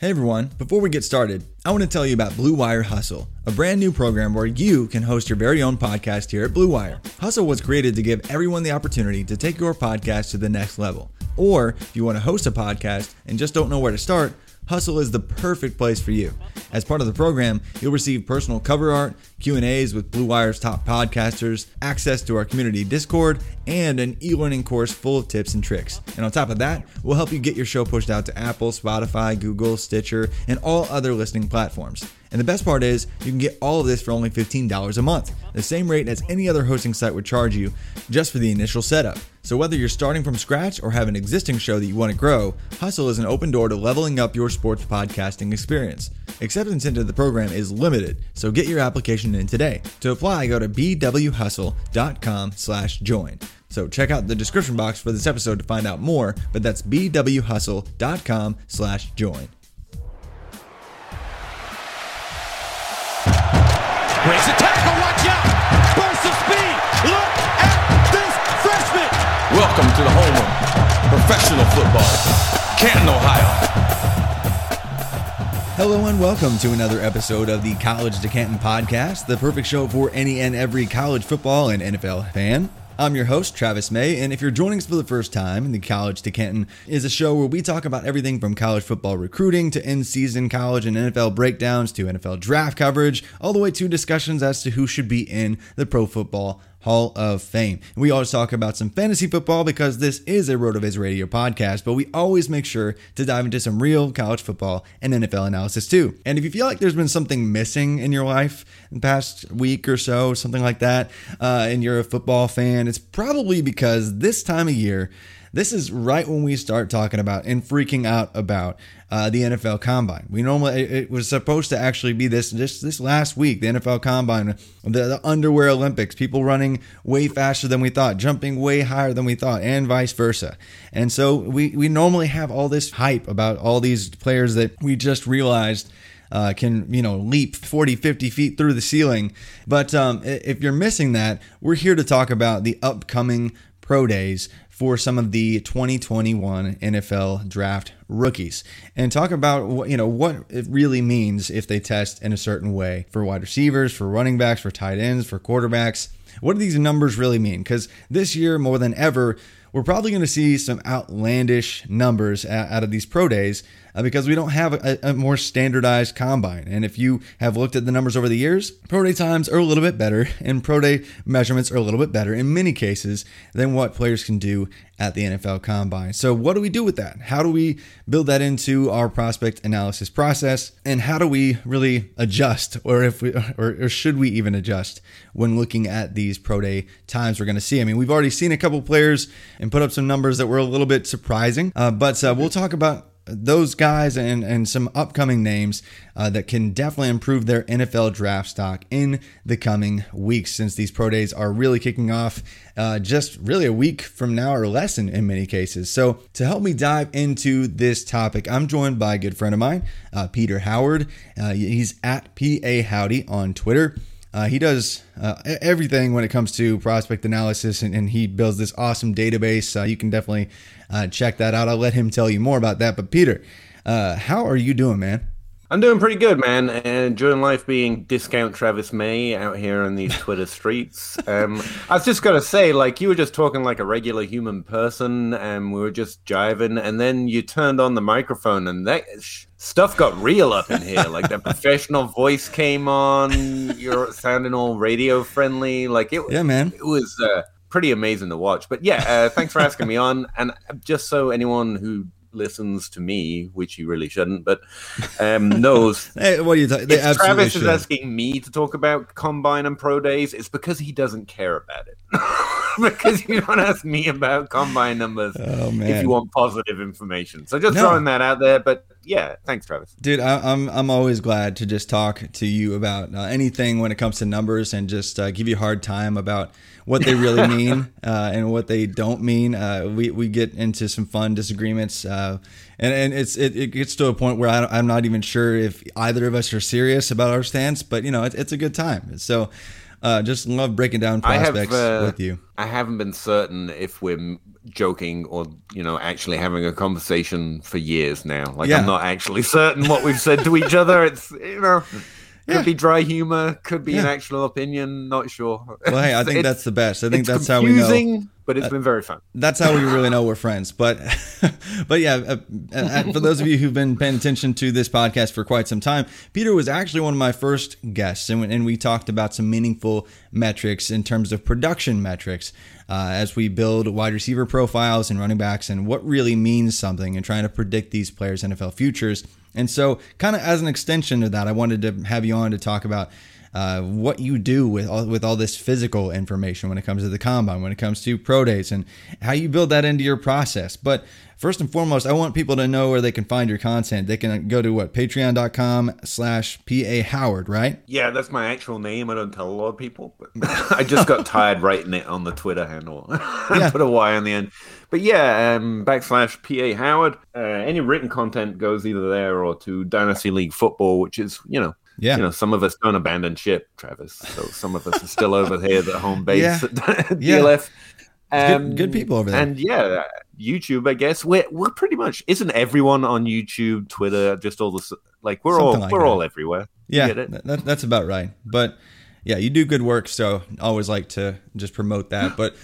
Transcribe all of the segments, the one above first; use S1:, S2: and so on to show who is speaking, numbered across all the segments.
S1: Hey everyone, before we get started, I want to tell you about Blue Wire Hustle, a brand new program where you can host your very own podcast here at Blue Wire. Hustle was created to give everyone the opportunity to take your podcast to the next level. Or if you want to host a podcast and just don't know where to start, Hustle is the perfect place for you. As part of the program, you'll receive personal cover art, Q&As with Blue Wire's top podcasters, access to our community Discord, and an e-learning course full of tips and tricks. And on top of that, we'll help you get your show pushed out to Apple, Spotify, Google, Stitcher, and all other listening platforms. And the best part is, you can get all of this for only $15 a month, the same rate as any other hosting site would charge you just for the initial setup. So whether you're starting from scratch or have an existing show that you want to grow, Hustle is an open door to leveling up your sports podcasting experience. Acceptance into the program is limited, so get your application in today. To apply, go to bwhustle.com slash join. So check out the description box for this episode to find out more, but that's bwhustle.com
S2: Breaks a tackle, watch out! Burst of speed! Look at this freshman!
S3: Welcome to the home of professional football, Canton, Ohio.
S1: Hello and welcome to another episode of the College to Canton podcast, the perfect show for any and every college football and NFL fan. I'm your host, Travis May, and if you're joining us for the first time, the College to Canton is a show where we talk about everything from college football recruiting to in season college and NFL breakdowns to NFL draft coverage, all the way to discussions as to who should be in the Pro Football Hall of Fame. And We always talk about some fantasy football because this is a RotoViz radio podcast, but we always make sure to dive into some real college football and NFL analysis too. And if you feel like there's been something missing in your life in the past week or so, something like that, uh, and you're a football fan, it's probably because this time of year, this is right when we start talking about and freaking out about uh, the NFL Combine. We normally it was supposed to actually be this just this last week, the NFL Combine, the, the underwear Olympics, people running way faster than we thought, jumping way higher than we thought, and vice versa. And so we we normally have all this hype about all these players that we just realized. Uh, can you know leap 40 50 feet through the ceiling but um, if you're missing that we're here to talk about the upcoming pro days for some of the 2021 NFL draft rookies and talk about what you know what it really means if they test in a certain way for wide receivers, for running backs, for tight ends, for quarterbacks. What do these numbers really mean? Because this year, more than ever, we're probably going to see some outlandish numbers out of these pro days uh, because we don't have a, a, more standardized combine. And if you have looked at the numbers over the years, pro day times are a little bit better, and pro day measurements are a little bit better in many cases than what players can do at the NFL combine. So, what do we do with that? How do we build that into our prospect analysis process? And how do we really adjust, or if we, or, or should we even adjust when looking at these pro day times we're going to see? I mean, we've already seen a couple players and put up some numbers that were a little bit surprising, uh, but uh, we'll talk about those guys and, and some upcoming names uh, that can definitely improve their NFL draft stock in the coming weeks since these pro days are really kicking off uh, just really a week from now or less in, in many cases. So, to help me dive into this topic, I'm joined by a good friend of mine, uh, Peter Howard. Uh, he's at PA Howdy on Twitter. Uh, he does uh, everything when it comes to prospect analysis, and, and he builds this awesome database. Uh, you can definitely uh, check that out. I'll let him tell you more about that. But Peter, uh, how are you doing, man?
S4: I'm doing pretty good, man. And enjoying life being discount Travis May out here in these Twitter streets. Um, I was just gonna say, like, you were just talking like a regular human person, and we were just jiving, and then you turned on the microphone, and that sh- stuff got real up in here. Like the professional voice came on. You're sounding all radio friendly. Like it.
S1: Yeah, man.
S4: It was. Uh, pretty amazing to watch. But yeah, uh, thanks for asking me on. And just so anyone who listens to me, which he really shouldn't, but um, knows.
S1: hey, what are you talking?
S4: Travis
S1: should.
S4: is asking me to talk about combine and pro days. It's because he doesn't care about it. because you don't ask me about combine numbers
S1: oh,
S4: if you want positive information. So just no. throwing that out there. But yeah, thanks, Travis.
S1: Dude, I, am I'm, I'm always glad to just talk to you about uh, anything when it comes to numbers and just uh, give you a hard time about what they really mean uh, and what they don't mean. Uh, we we get into some fun disagreements, uh, and and it's it, it, gets to a point where I, am not even sure if either of us are serious about our stance. But you know, it, it's a good time. So. Uh, just love breaking down
S4: I have,
S1: prospects
S4: uh,
S1: with you.
S4: I haven't been certain if we're joking or you know actually having a conversation for years now. Like
S1: Yeah.
S4: I'm not actually certain what we've said to each other. It's you know could
S1: Yeah.
S4: be dry humor, could be an actual opinion. Not sure.
S1: Well, hey, I think that's the best. I think that's how we know. Uh,
S4: but it's been very fun.
S1: that's how we really know we're friends. But, but yeah, uh, uh, for those of you who've been paying attention to this podcast for quite some time, Peter was actually one of my first guests, and, and we talked about some meaningful metrics in terms of production metrics uh, as we build wide receiver profiles and running backs, and what really means something, and trying to predict these players' NFL futures. And so, kind of as an extension of that, I wanted to have you on to talk about uh, what you do with all, with all this physical information when it comes to the combine, when it comes to pro days, and how you build that into your process. But first and foremost, I want people to know where they can find your content. They can go to what patreon.com slash pa howard, right?
S4: Yeah, that's my actual name. I don't tell a lot of people, but I just got tired writing it on the Twitter handle. I
S1: Yeah.
S4: put a Y on the end. But yeah, um, backslash PA Howard. Uh, any written content goes either there or to Dynasty League Football, which is, you know,
S1: Yeah.
S4: you know, some of us don't abandon ship, Travis. So some of us are still over here at home base
S1: Yeah.
S4: at
S1: Yeah.
S4: DLF.
S1: Good- good people over there.
S4: And yeah, YouTube, I guess we're we're pretty much isn't everyone on YouTube, Twitter, just all this like we're all
S1: like
S4: we're
S1: that.
S4: all everywhere.
S1: Yeah,
S4: get it?
S1: that- that, that's about right. But yeah, you do good work, so always like to just promote that. But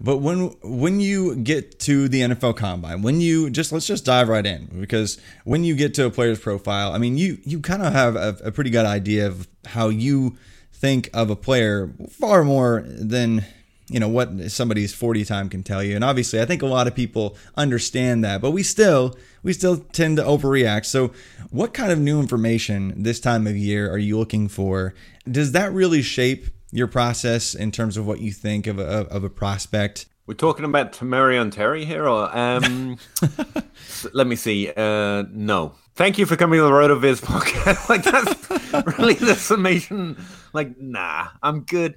S1: but when when you get to the NFL Combine, when you just let's just dive right in because when you get to a player's profile, I mean you you kind of have a, a pretty good idea of how you think of a player far more than you know what somebody's 40 time can tell you. And obviously i think a lot of people understand that but we still we still tend to overreact. So what kind of new information this time of year are you looking for? Does that really shape your process in terms of what you think of a, of a prospect
S4: We're talking about Tamorrion Terry here, or um, let me see. Uh, no, thank you for coming to the RotoViz podcast. like that's really the summation. Like, nah, I'm good.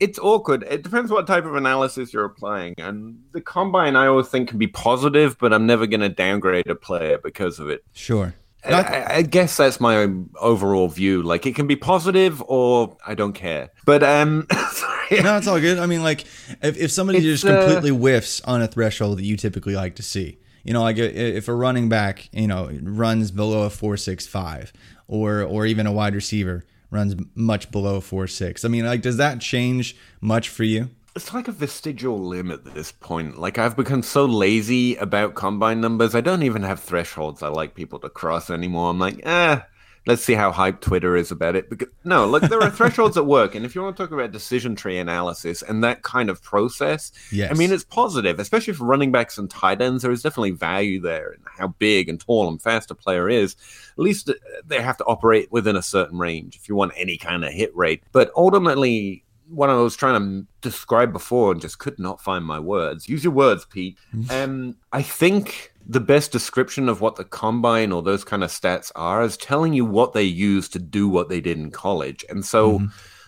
S4: It's awkward. It depends what type of analysis you're applying. And the combine, I always think can be positive, but I'm never going to downgrade a player because of it.
S1: sure
S4: I, I- guess that's my overall view. Like, it can be positive, or I don't care. But um, sorry.
S1: no it's all good i mean like if, if somebody
S4: It's,
S1: just
S4: uh,
S1: completely whiffs on a threshold that you typically like to see you know like if a running back you know runs below a 465 or or even a wide receiver runs much below 46 i mean like does that change much for you
S4: it's like a vestigial limb at this point. Like I've become so lazy about combine numbers. I don't even have thresholds I like people to cross anymore. I'm like, eh, let's see how hype Twitter is about it. Because no, look, there are thresholds at work, and if you want to talk about decision tree analysis and that kind of process,
S1: Yes.
S4: I mean it's positive, especially for running backs and tight ends. There is definitely value there in how big and tall and fast a player is. At least uh, they have to operate within a certain range if you want any kind of hit rate. But ultimately, what I was trying to describe before and just could not find my words. Use your words, Pete. Um, I think the best description of what the combine or those kind of stats are is telling you what they use to do what they did in college. And so,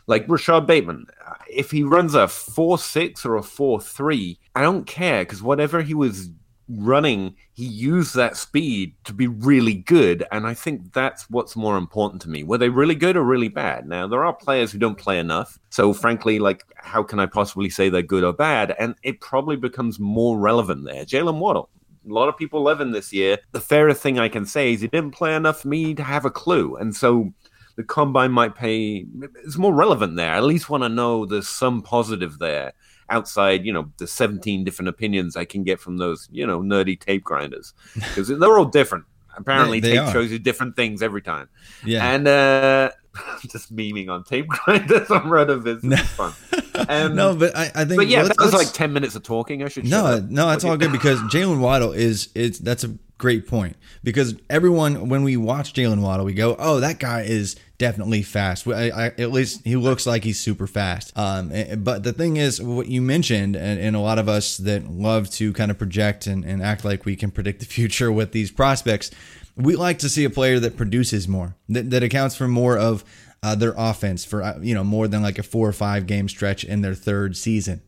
S4: like Rashod Bateman, if he runs a 4 6 or a 4 3, I don't care because whatever he was running, he used that speed to be really good. And I think that's what's more important to me. Were they really good or really bad? Now, there are players who don't play enough. So, frankly, like, how can I possibly say they're good or bad? And it probably becomes more relevant there. Jaylen Waddle. A lot of people love him this year. The fairest thing I can say is he didn't play enough for me to have a clue. And so the combine might pay, it's more relevant there. I at least want to know there's some positive there outside, you know, the 17 different opinions I can get from those, you know, nerdy tape grinders because they're all different. Apparently,
S1: They- they
S4: tape
S1: are.
S4: shows you different things every time.
S1: Yeah.
S4: And uh, just memeing on tape grinders on Rotoviz. It's fun. Um,
S1: no, but I, I think.
S4: but yeah, that was like 10 minutes of talking. I should
S1: No, no, that's all good because Jaylen Waddle is it's that's a great point because everyone when we watch Jaylen Waddle we go oh that guy is definitely fast. I, I, at least he looks like he's super fast. Um but the thing is what you mentioned and, and a lot of us that love to kind of project and, and act like we can predict the future with these prospects we like to see a player that produces more that, that accounts for more of uh, their offense for uh, you know more than like a four or five game stretch in their third season.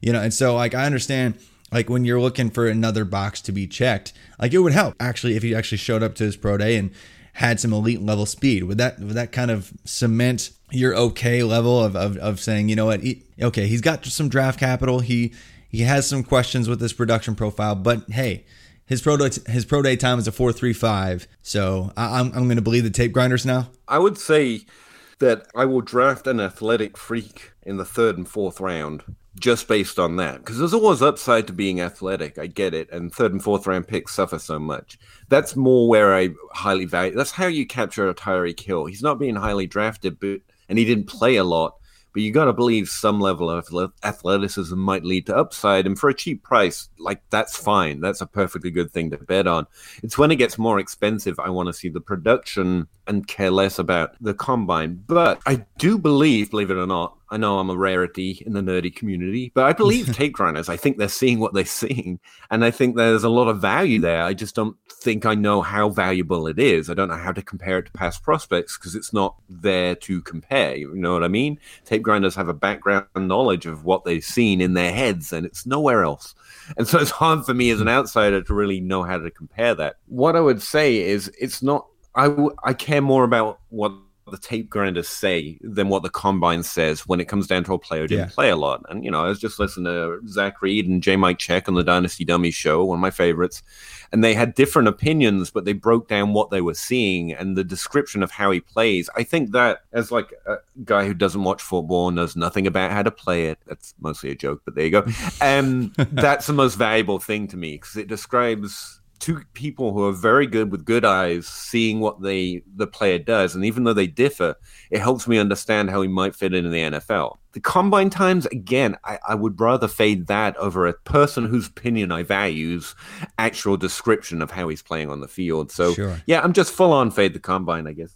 S1: You know and so like i understand like when you're looking for another box to be checked like it would help actually if you actually showed up to his pro day and had some elite level speed. Would that would that kind of cement your okay level of of, of saying, you know what, he, okay, he's got some draft capital. He he has some questions with his production profile, but hey. His pro day, his pro day time is a four three five, so I, I'm I'm going to believe the tape grinders now.
S4: I would say that I will draft an athletic freak in the third and fourth round just based on that. Because there's always upside to being athletic. I get it. And third and fourth round picks suffer so much. That's more where I highly value. That's how you capture a Tyreek Hill. He's not being highly drafted, but and he didn't play a lot. But you got to believe some level of athleticism might lead to upside, and for a cheap price, like that's fine. That's a perfectly good thing to bet on. It's when it gets more expensive, I want to see the production and care less about the combine. But I do believe, believe it or not, I know I'm a rarity in the nerdy community, but I believe tape grinders. I think they're seeing what they're seeing, and I think there's a lot of value there. I just don't think I know how valuable it is. I don't know how to compare it to past prospects because it's not there to compare. You know what I mean? Tape grinders have a background knowledge of what they've seen in their heads, and it's nowhere else. And so it's hard for me as an outsider to really know how to compare that. What I would say is it's not. I, w- I care more about what the tape grinders say than what the combine says when it comes down to a player who didn't yeah. play a lot. And you know, I was just listening to Zach Reed and J Mike Check on the Dynasty Dummies show, one of my favorites, and they had different opinions, but they broke down what they were seeing and the description of how he plays. I think that as like a guy who doesn't watch football knows nothing about how to play it. That's mostly a joke, but there you go. Um, that's the most valuable thing to me because it describes two people who are very good with good eyes seeing what they the player does and even though they differ it helps me understand how he might fit in, in the nfl the combine times again I, I, would rather fade that over a person whose opinion i values actual description of how he's playing on the field. So sure. yeah i'm just full on fade the combine i guess.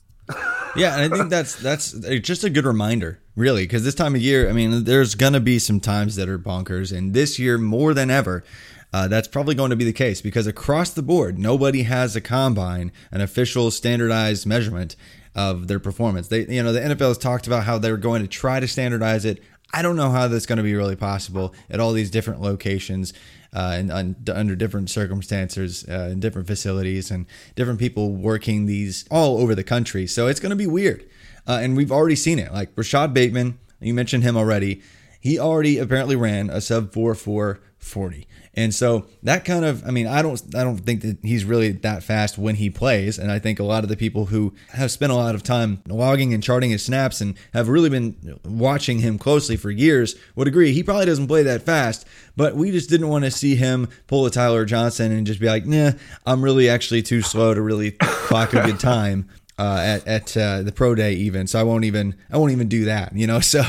S1: Yeah and i think that's that's uh, just a good reminder really because this time of year i mean there's gonna be some times that are bonkers and this year more than ever uh, that's probably going to be the case because across the board, nobody has a combine, an official standardized measurement of their performance. They, you know, the NFL has talked about how they're going to try to standardize it. I don't know how that's going to be really possible at all these different locations uh, and, and, under different circumstances uh, in different facilities and different people working these all over the country. So it's going to be weird. Uh, and we've already seen it. Like Rashod Bateman, you mentioned him already. He already apparently ran a sub 4 4 40. And so that kind of, I mean, I don't, I don't think that he's really that fast when he plays. And I think a lot of the people who have spent a lot of time logging and charting his snaps and have really been watching him closely for years would agree he probably doesn't play that fast. But we just didn't want to see him pull a Tyler Johnson and just be like, nah, I'm really actually too slow to really clock a good time uh, at at uh, the pro day even. So I won't even, I won't even do that. You know, so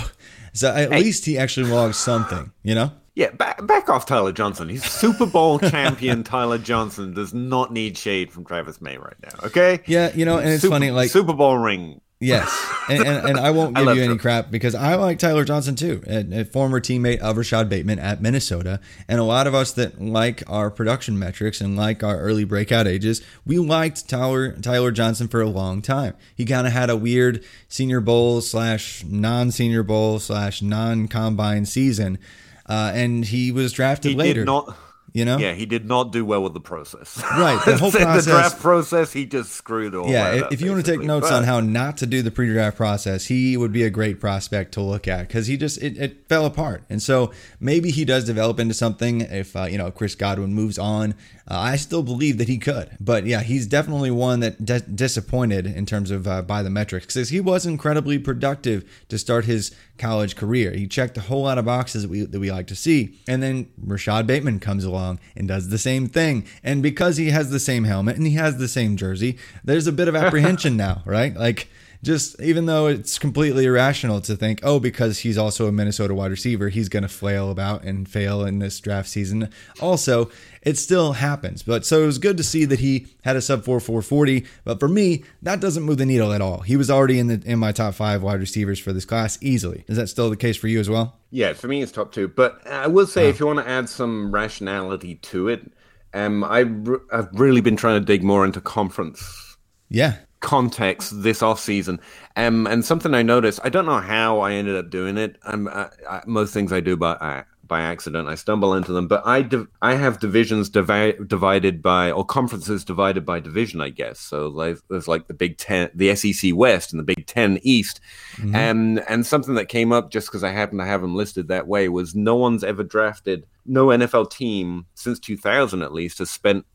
S1: so at hey. least he actually logs something. You know.
S4: Yeah, back, back off Tyler Johnson. He's Super Bowl champion. Tyler Johnson does not need shade from Travis May right now. Okay.
S1: Yeah, you know, and it's
S4: Super,
S1: funny, like
S4: Super Bowl ring.
S1: Yes, and, and, and I won't give I you any crap because I like Tyler Johnson too, a, a, former teammate of Rashod Bateman at Minnesota, and a lot of us that like our production metrics and like our early breakout ages, we liked Tyler Tyler Johnson for a long time. He kind of had a weird Senior Bowl slash non Senior Bowl slash non Combine season uh, and he was drafted
S4: he
S1: later.
S4: not,
S1: you know,
S4: yeah, he did not do well with the process.
S1: Right, the whole process,
S4: the draft process, he just screwed all.
S1: Yeah,
S4: if,
S1: up, if you want to take notes but, on how not to do the pre-draft process, he would be a great prospect to look at because he just it, it, fell apart. And so maybe he does develop into something if uh, you know Chris Godwin moves on. Uh, I still believe that he could, but yeah, he's definitely one that d- disappointed in terms of uh, by the metrics because he was incredibly productive to start his college career. He checked a whole lot of boxes that we that we like to see, and then Rashod Bateman comes along and does the same thing. And because he has the same helmet and he has the same jersey, there's a bit of apprehension now, right? Like just even though it's completely irrational to think, oh, because he's also a Minnesota wide receiver, he's going to flail about and fail in this draft season. Also, it still happens. But so it was good to see that he had a sub 4 440. But for me, that doesn't move the needle at all. He was already in the in my top five wide receivers for this class easily. Is that still the case for you as well?
S4: Yeah, for me, it's top two. But I will say, oh. if you want to add some rationality to it, um, I I've really been trying to dig more into conference.
S1: Yeah
S4: context this off season. Um, and something I noticed, I don't know how I ended up doing it. I'm, I, I, most things I do by by accident. I stumble into them, but I div- I have divisions divi- divided by or conferences divided by division, I guess. So like, there's like the Big Ten, the SEC West, and the Big Ten East,
S1: Mm-hmm.
S4: and and something that came up just because I happen to have them listed that way was no one's ever drafted, no NFL team since 2000 at least has spent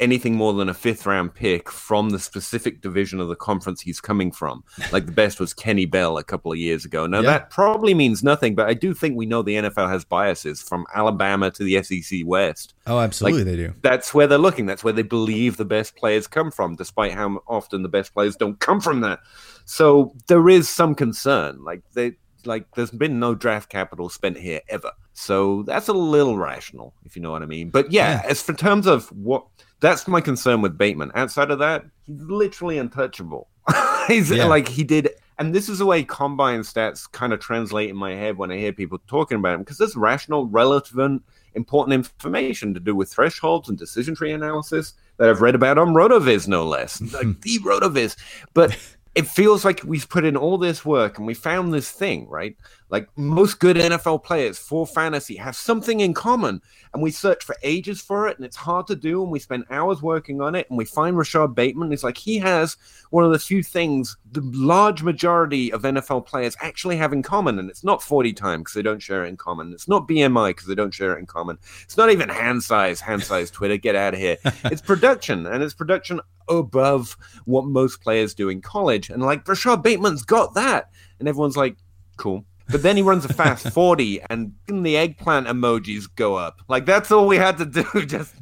S4: anything more than a fifth round pick from the specific division of the conference he's coming from. Like the best was Kenny Bell a couple of years ago. Now
S1: Yeah.
S4: that probably means nothing, but I do think we know the NFL has biases from Alabama to the SEC West.
S1: Oh, absolutely, they do.
S4: That's where they're looking. That's where they believe the best players come from, despite how often the best players don't come from that. So there is some concern. Like they like there's been no draft capital spent here ever. So that's a little rational, if you know what I mean. But yeah,
S1: Yeah.
S4: as for terms of what that's my concern with Bateman. Outside of that, he's literally untouchable. he's
S1: Yeah.
S4: like he did and this is the way combine stats kind of translate in my head when I hear people talking about him because there's rational, relevant, important information to do with thresholds and decision tree analysis that I've read about on Rotoviz, no less, like the Rotoviz. But it feels like we've put in all this work and we found this thing, right? Like most good NFL players for fantasy have something in common, and we search for ages for it, and it's hard to do. And we spend hours working on it, and we find Rashod Bateman. It's like he has one of the few things the large majority of NFL players actually have in common, and it's not 40 time because they don't share it in common. It's not BMI because they don't share it in common. It's not even hand size, hand size Twitter. Get out of here. It's production, and it's production above what most players do in college. And like Rashod Bateman's got that, and everyone's like, cool. But then he runs a fast 40 and the eggplant emojis go up. Like that's all we had to do. Just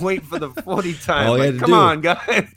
S4: wait for the 40 time. Like, come
S1: do.
S4: on, guys.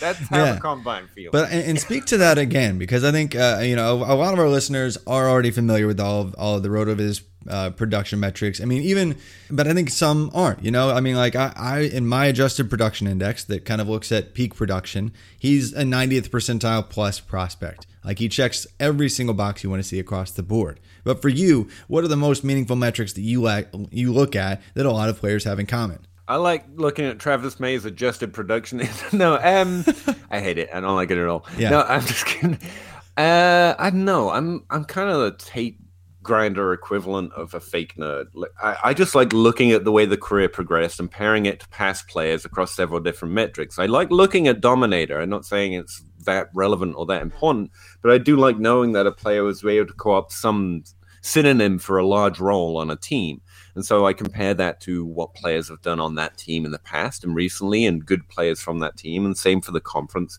S4: that's how
S1: Yeah.
S4: the combine feels.
S1: But and, and speak to that again because I think uh, you know a lot of our listeners are already familiar with all of all of the Rotoviz uh, production metrics. I mean, even but I think some aren't. You know, I mean, like I, I in my adjusted production index that kind of looks at peak production, he's a 90th percentile plus prospect. Like he checks every single box you want to see across the board. But for you, what are the most meaningful metrics that you like you look at that a lot of players have in common?
S4: I like looking at Travis May's adjusted production. no, um, I hate it. I don't like it at all.
S1: Yeah.
S4: No, I'm just kidding. Uh, I don't know. I'm I'm kind of the tape grinder equivalent of a fake nerd. I, I just like looking at the way the career progressed and pairing it to past players across several different metrics. I like looking at Dominator. I'm not saying it's that relevant or that important, but I do like knowing that a player was able to co-opt some synonym for a large role on a team. And so I compare that to what players have done on that team in the past and recently, and good players from that team, and same for the conference.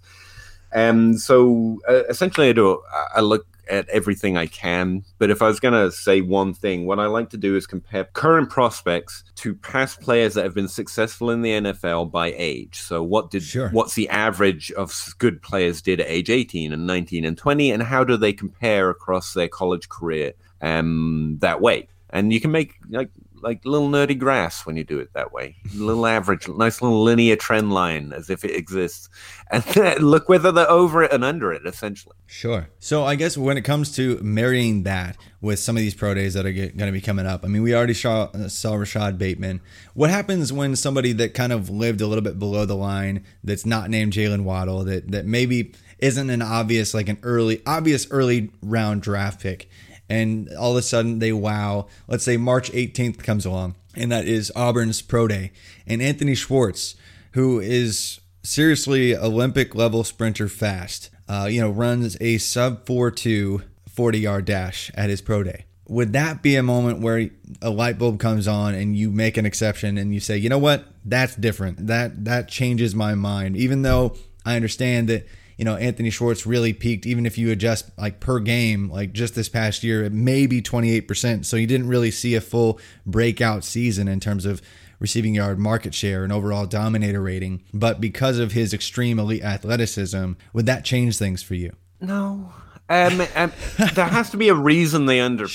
S4: And so uh, essentially, I do I- I look at everything I can. But if I was going to say one thing, what I like to do is compare current prospects to past players that have been successful in the NFL by age. So what did
S1: Sure.
S4: what's the average of good players did at age 18 and 19 and 20 and how do they compare across their college career um that way? And you can make like like little nerdy graphs when you do it that way. little average, nice little linear trend line as if it exists. And look whether they're over it and under it, essentially.
S1: Sure. So I guess when it comes to marrying that with some of these pro days that are going to be coming up, I mean, we already saw, uh, saw Rashod Bateman. What happens when somebody that kind of lived a little bit below the line, that's not named Jaylen Waddle, that that maybe isn't an obvious like an early obvious early round draft pick, and all of a sudden they wow. Let's say March 18th comes along, and that is Auburn's pro day, and Anthony Schwartz, who is seriously Olympic level sprinter fast. Uh, you know, runs a sub 4-2 40 yard dash at his pro day. Would that be a moment where a light bulb comes on and you make an exception and you say, you know what, that's different. That that changes my mind. Even though I understand that you know Anthony Schwartz really peaked, even if you adjust like per game, like just this past year, it may be 28%. So you didn't really see a full breakout season in terms of receiving yard market share and overall dominator rating. But because of his extreme elite athleticism, would that change things for you?
S4: No. Um, um, there has to be a reason they underproduced,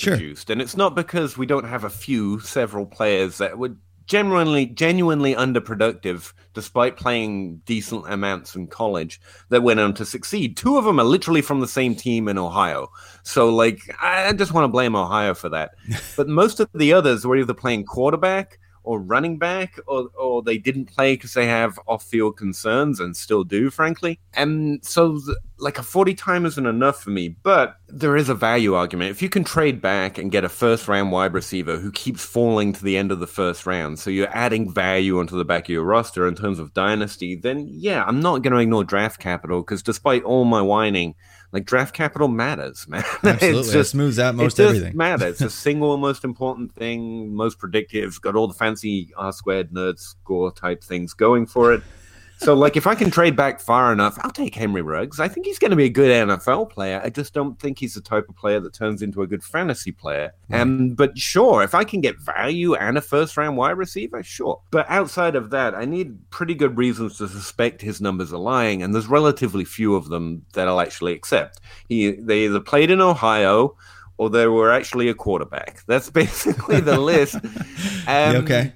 S1: Sure.
S4: and it's not because we don't have a few, several players that would genuinely, genuinely underproductive, despite playing decent amounts in college, that went on to succeed. Two of them are literally from the same team in Ohio, so like I just want to blame Ohio for that. but most of the others were either playing quarterback or running back, or, or they didn't play because they have off field concerns and still do, frankly. And so, th- like a 40 time isn't enough for me, but there is a value argument. If you can trade back and get a first round wide receiver who keeps falling to the end of the first round, so you're adding value onto the back of your roster in terms of dynasty, then yeah, I'm not going to ignore draft capital because despite all my whining, like draft capital matters, man.
S1: Absolutely, it
S4: just
S1: smooths out most
S4: it
S1: everything.
S4: matter. It's the single most important thing, most predictive. Got all the fancy R squared nerd score type things going for it. So, like, if I can trade back far enough, I'll take Henry Ruggs. I think he's going to be a good NFL player. I just don't think he's the type of player that turns into a good fantasy player. Um, but sure, if I can get value and a first round wide receiver, sure. But outside of that, I need pretty good reasons to suspect his numbers are lying, and there's relatively few of them that I'll actually accept. He they either played in Ohio or they were actually a quarterback. That's basically the list. Um,
S1: okay.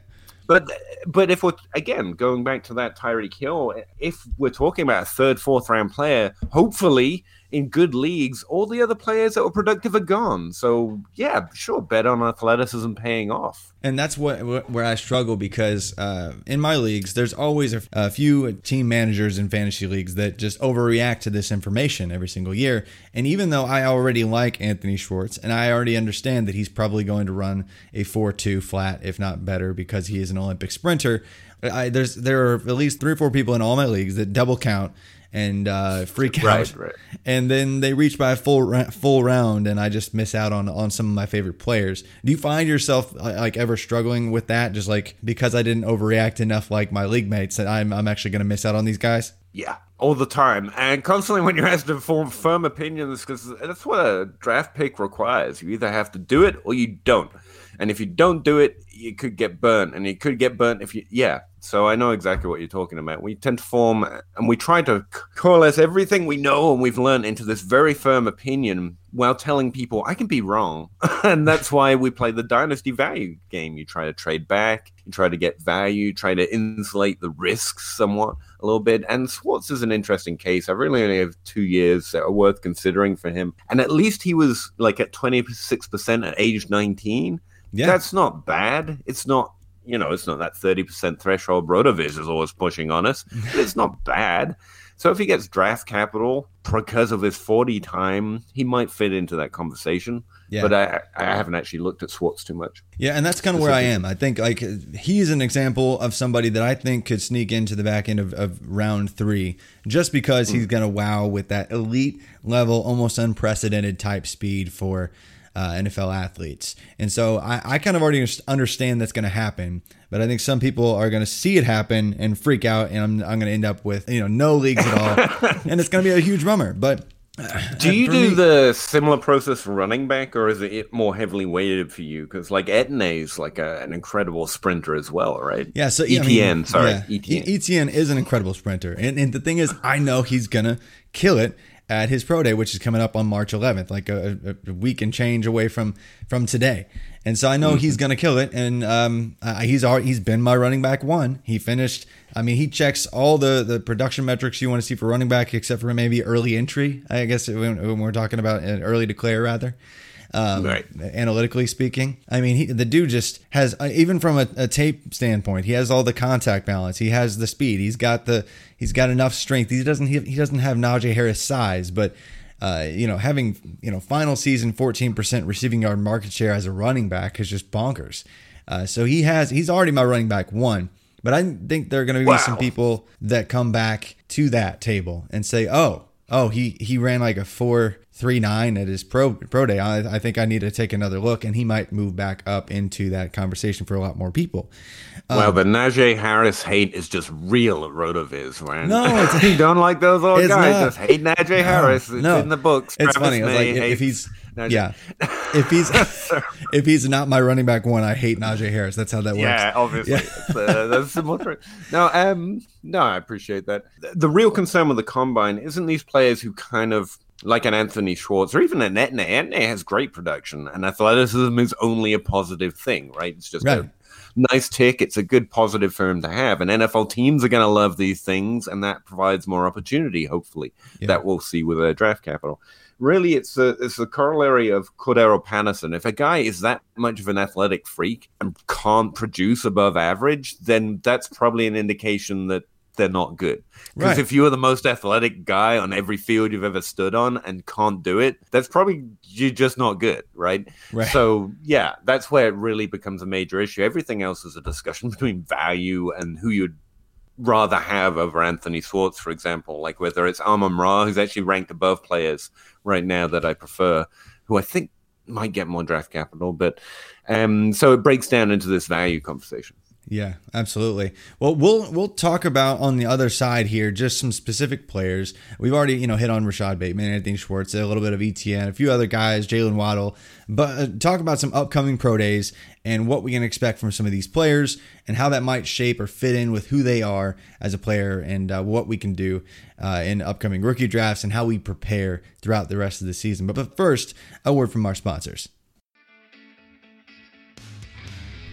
S4: but but if we're again going back to that Tyreek Hill, if we're talking about a third, fourth round player, hopefully in good leagues, all the other players that were productive are gone. So yeah, sure, bet on athleticism paying off.
S1: And that's what where I struggle because uh, in my leagues, there's always a, a few team managers in fantasy leagues that just overreact to this information every single year. And even though I already like Anthony Schwartz and I already understand that he's probably going to run a four-two flat, if not better, because he is an Olympic sprinter, I, there's there are at least three or four people in all my leagues that double count and uh, freak out,
S4: Right, right.
S1: and then they reach by a full full round, and I just miss out on on some of my favorite players. Do you find yourself like ever struggling with that? Just like because I didn't overreact enough, like my league mates, that I'm I'm actually going to miss out on these guys.
S4: Yeah, all the time, and constantly when you're asked to form firm opinions, because that's what a draft pick requires. You either have to do it or you don't. And if you don't do it, you could get burnt, and you could get burnt if you, yeah. So I know exactly what you're talking about. We tend to form, and we try to coalesce everything we know and we've learned into this very firm opinion, while telling people I can be wrong, and that's why we play the dynasty value game. You try to trade back, you try to get value, try to insulate the risks somewhat a little bit. And Schwartz is an interesting case. I really only have two years that are worth considering for him, and at least he was like at 26 percent at age 19.
S1: Yeah.
S4: That's not bad. It's not, you know, it's not that 30% threshold Rotoviz is always pushing on us, but it's not bad. So if he gets draft capital because of his 40 time, he might fit into that conversation.
S1: Yeah.
S4: But I, I haven't actually looked at Schwartz too much.
S1: Yeah, and that's kind of where I am. I think like he's an example of somebody that I think could sneak into the back end of, of round three just because he's hmm. going to wow with that elite level, almost unprecedented type speed for uh, NFL athletes. And so I, I kind of already understand that's going to happen, but I think some people are going to see it happen and freak out, and I'm, I'm going to end up with you know no leagues at all, and it's going to be a huge bummer. But
S4: Do you do
S1: me-
S4: the similar process for running back, or is it more heavily weighted for you? Because like Etienne's like a, an incredible sprinter as well, right?
S1: Yeah, so
S4: ETN,
S1: I mean,
S4: sorry,
S1: yeah,
S4: ETN.
S1: ETN is an incredible sprinter, and, and the thing is, I know he's gonna kill it at his pro day, which is coming up on March 11th, like a, a week and change away from from today. And so I know he's gonna kill it, and um, uh, he's already, he's been my running back one. He finished. I mean, he checks all the the production metrics you want to see for running back, except for maybe early entry. I guess when, when we're talking about an early declare, rather um,
S4: Right.
S1: analytically speaking. I mean, he, the dude just has, uh, even from a, a tape standpoint, he has all the contact balance. He has the speed. He's got the, he's got enough strength. He doesn't, he, he doesn't have Najee Harris size, but. Uh, you know, having you know final season 14% receiving yard market share as a running back is just bonkers. Uh, so he has he's already my running back one, but I think there are going to be
S4: Wow.
S1: some people that come back to that table and say, "Oh, oh, he he ran like a four three nine at his pro pro day. I, I think I need to take another look, and he might move back up into that conversation for a lot more people.
S4: Well, the Najee Harris hate is just real at Rotoviz, man.
S1: No,
S4: you don't like those old guys.
S1: not.
S4: Just hate Najee Harris. It's
S1: no.
S4: in the books.
S1: It's
S4: Travis
S1: funny. I was
S4: May
S1: like, if he's
S4: Najee.
S1: yeah, if he's if he's not my running back one, I hate Najee Harris. That's how that works.
S4: Yeah, obviously. It's, uh, that's similar. to- No, um, no, I appreciate that. The, the real concern with the combine isn't these players who kind of like an Anthony Schwartz or even an Etienne. Etienne has great production, and athleticism is only a positive thing, right? It's just
S1: Right.
S4: a nice tick. It's a good positive for him to have, and NFL teams are going to love these things, and that provides more opportunity. Hopefully,
S1: Yeah.
S4: that we'll see with their draft capital. Really, it's a it's a corollary of Cordarrelle Patterson. If a guy is that much of an athletic freak and can't produce above average, then that's probably an indication that they're not good. Because
S1: Right.
S4: if you are the most athletic guy on every field you've ever stood on and can't do it, that's probably you're just not good, right?
S1: Right.
S4: So yeah, that's where it really becomes a major issue. Everything else is a discussion between value and who you'd rather have over Anthony Schwartz, for example. Like whether it's Amon Ra, who's actually ranked above players right now that I prefer, who I think might get more draft capital, but um, so it breaks down into this value conversation.
S1: Yeah, absolutely. Well, we'll we'll talk about on the other side here just some specific players. We've already you know hit on Rashod Bateman, Anthony Schwartz, a little bit of ETN, a few other guys, Jaylen Waddle, but uh, talk about some upcoming pro days and what we can expect from some of these players and how that might shape or fit in with who they are as a player and uh, what we can do uh, in upcoming rookie drafts and how we prepare throughout the rest of the season. But, but first, a word from our sponsors.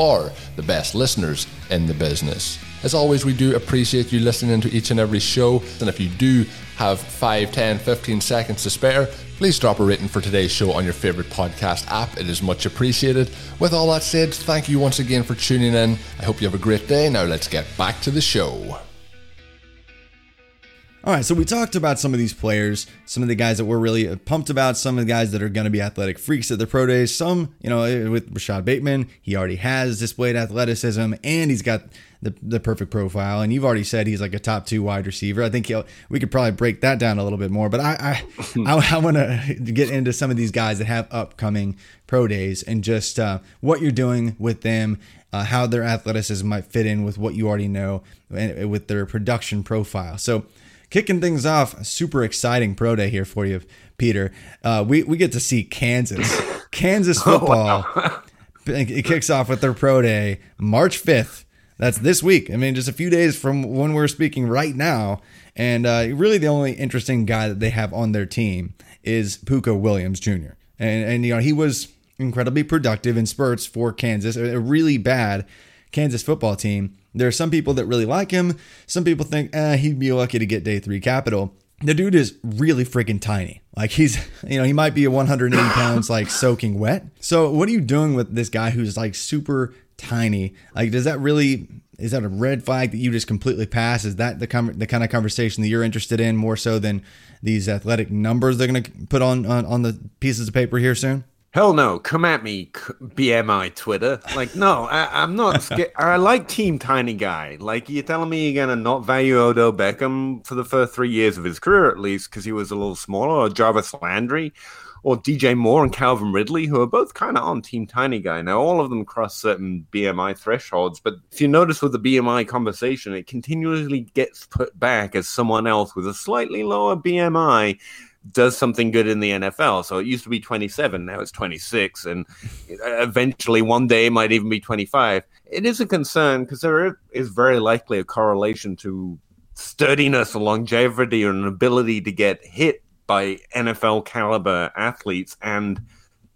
S5: for the best listeners in the business. As always, we do appreciate you listening to each and every show. And if you do have 5, 10, 15 seconds to spare, please drop a rating for today's show on your favorite podcast app. It is much appreciated. With all that said, thank you once again for tuning in. I hope you have a great day. Now let's get back to the show.
S1: All right, so we talked about some of these players, some of the guys that we're really pumped about, some of the guys that are going to be athletic freaks at the pro days. Some, you know, with Rashod Bateman, he already has displayed athleticism and he's got the, the perfect profile. And you've already said he's like a top two wide receiver. I think we could probably break that down a little bit more. But I I, I, I want to get into some of these guys that have upcoming pro days and just uh, what you're doing with them uh, how their athleticism might fit in with what you already know and with their production profile. So, kicking things off, a super exciting pro day here for you, Peter. Uh, we we get to see Kansas, Kansas football. It kicks off with their pro day March fifth. That's this week. I mean, just a few days from when we're speaking right now. And uh, really, the only interesting guy that they have on their team is Pooka Williams Jr. And and you know he was incredibly productive in spurts for Kansas, a really bad Kansas football team. There are some people that really like him. Some people think eh, he'd be lucky to get day three capital. The dude is really freaking tiny. Like he's, you know, he might be a 180 pounds, like soaking wet. So what are you doing with this guy who's like super tiny? Like, does that really is that a red flag that you just completely pass? Is that the com- the kind of conversation that you're interested in more so than these athletic numbers they're going to put on, on on the pieces of paper here soon?
S4: Hell no! Come at me, BMI Twitter. Like, no, I, I'm not scared. I like Team Tiny Guy. Like, you're telling me you're gonna not value Odo Beckham for the first three years of his career, at least, because he was a little smaller, or Jarvis Landry, or DJ Moore and Calvin Ridley, who are both kind of on Team Tiny Guy. Now, all of them cross certain BMI thresholds, but if you notice with the BMI conversation, it continually gets put back as someone else with a slightly lower BMI does something good in the NFL. So it used to be 27, now it's 26, and eventually one day it might even be 25. It is a concern because there is very likely a correlation to sturdiness, longevity, or an ability to get hit by NFL caliber athletes and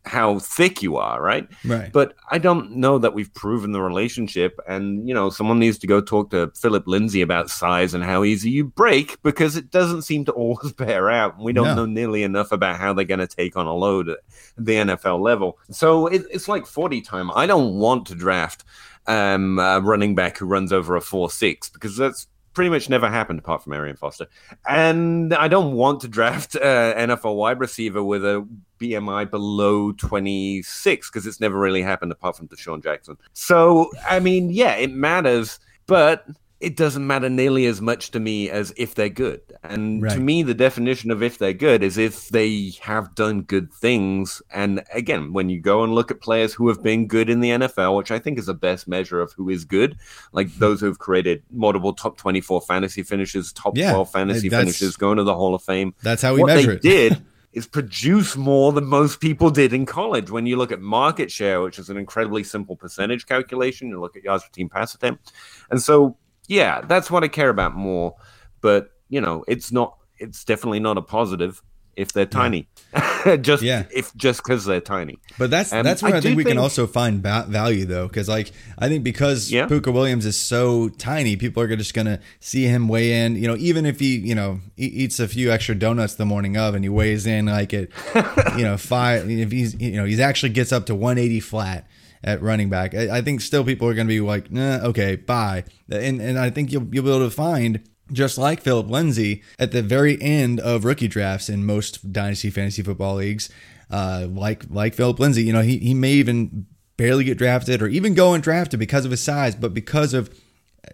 S4: how thick you are, right?
S1: Right.
S4: But I don't know that we've proven the relationship. And, you know, someone needs to go talk to Phillip Lindsay about size and how easy you break because it doesn't seem to always bear out. We don't
S1: No.
S4: know nearly enough about how they're going to take on a load at the NFL level. So it, it's like 40 time. I don't want to draft um, a running back who runs over a 4 6 because that's pretty much never happened apart from Arian Foster. And I don't want to draft uh, NFL wide receiver with a BMI below 26 because it's never really happened apart from DeSean Jackson. So, I mean, yeah, it matters, but it doesn't matter nearly as much to me as if they're good. And
S1: Right.
S4: to me, the definition of if they're good is if they have done good things. And again, when you go and look at players who have been good in the NFL, which I think is the best measure of who is good, like hmm. those who've created multiple top 24 fantasy finishes, top
S1: Yeah,
S4: 12 fantasy finishes, going to the Hall of Fame
S1: That's how we
S4: what
S1: measure
S4: they
S1: it.
S4: did is produce more than most people did in college. When you look at market share, which is an incredibly simple percentage calculation, you look at yards per team pass attempt, and so Yeah, that's what I care about more. But you know, it's not. It's definitely not a positive if they're tiny. just
S1: Yeah.
S4: if just because they're tiny.
S1: But that's
S4: Um,
S1: that's where I,
S4: I
S1: think we can also find ba- value though, because like I think because
S4: Yeah.
S1: Pooka Williams is so tiny, people are just gonna see him weigh in. You know, even if he you know eats a few extra donuts the morning of, and he weighs in like at you know five. If he's you know he's actually gets up to 180 flat at running back, I, I think still people are gonna be like, nah, okay, bye. And and I think you'll you'll be able to find. Just like Phillip Lindsay at the very end of rookie drafts in most dynasty fantasy football leagues, uh, like like Phillip Lindsay, you know, he, he may even barely get drafted or even go undrafted because of his size, but because of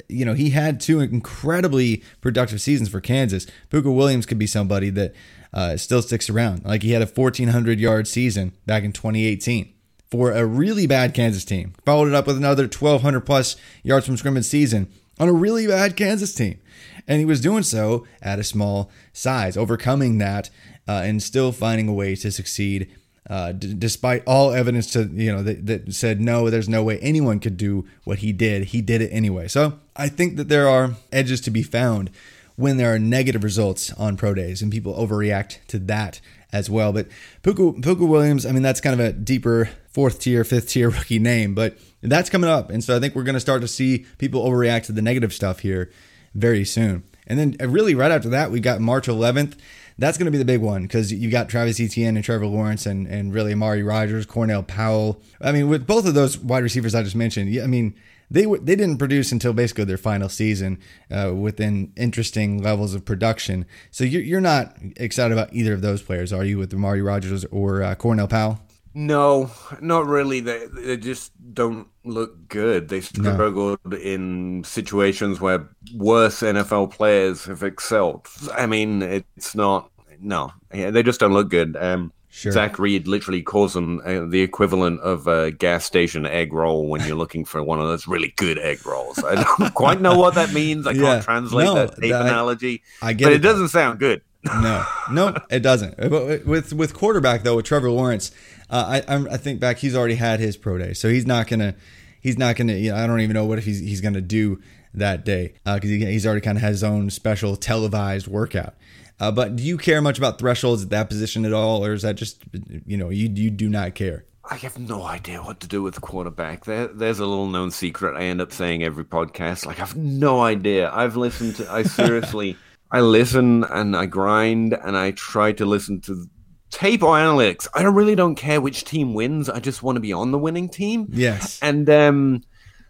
S1: you know, he had two incredibly productive seasons for Kansas. Pooka Williams could be somebody that uh, still sticks around. Like he had a 1,400 yard season back in 2018 for a really bad Kansas team. Followed it up with another 1,200 plus yards from scrimmage season on a really bad Kansas team. And he was doing so at a small size, overcoming that uh, and still finding a way to succeed uh, d- despite all evidence to you know that, that said no, there's no way anyone could do what he did. He did it anyway. So I think that there are edges to be found when there are negative results on pro days, and people overreact to that as well. But Pooka, Pooka Williams, I mean, that's kind of a deeper fourth tier, fifth tier rookie name, but that's coming up, and so I think we're going to start to see people overreact to the negative stuff here very soon. And then uh, really right after that, we got March 11th. That's going to be the big one because you got Travis Etienne and Trevor Lawrence and, and really Amari Rogers, Cornell Powell. I mean, with both of those wide receivers I just mentioned, I mean, they were, they didn't produce until basically their final season uh, within interesting levels of production. So you're, you're not excited about either of those players, are you, with Amari Rogers or uh, Cornell Powell?
S4: No, not really. They they just don't look good. They struggled in situations where worse NFL players have excelled. I mean, it's not. No, yeah, they just don't look good. Um,
S1: Sure.
S4: Zach Reed literally calls them uh, the equivalent of a gas station egg roll when you're looking for one of those really good egg rolls. I don't quite know what that means. I
S1: Yeah.
S4: can't translate
S1: No,
S4: that tape
S1: that-
S4: analogy.
S1: I get
S4: but
S1: it,
S4: it doesn't sound good.
S1: no, no, it doesn't. With with quarterback though, with Trevor Lawrence, uh, I I'm, I think back he's already had his pro day, so he's not gonna he's not gonna. You know, I don't even know what if he's he's gonna do that day because he, he's already kind of has his own special televised workout. Uh, but do you care much about thresholds at that position at all, or is that just you know you you do not care?
S4: I have no idea what to do with quarterback. There, there's a little known secret I end up saying every podcast. Like I've no idea. I've listened to. I seriously, I listen and I grind and I try to listen to tape or analytics. I don't really don't care which team wins. I just want to be on the winning team.
S1: Yes.
S4: And um,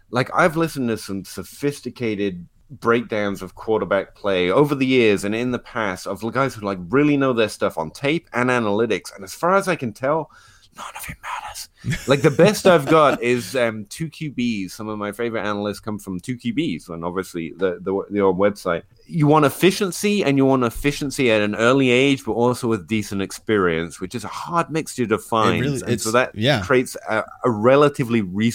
S4: like I've listened to some sophisticated breakdowns of quarterback play over the years and in the past of guys who like really know their stuff on tape and analytics. And as far as I can tell, none of it matters. like the best I've got is um, two QBs. Some of my favorite analysts come from two QBs, and obviously the the, the old website. You want efficiency, and you want efficiency at an early age, but also with decent experience, which is a hard mixture to find.
S1: really-
S4: and so that
S1: yeah.
S4: creates a, a relatively re-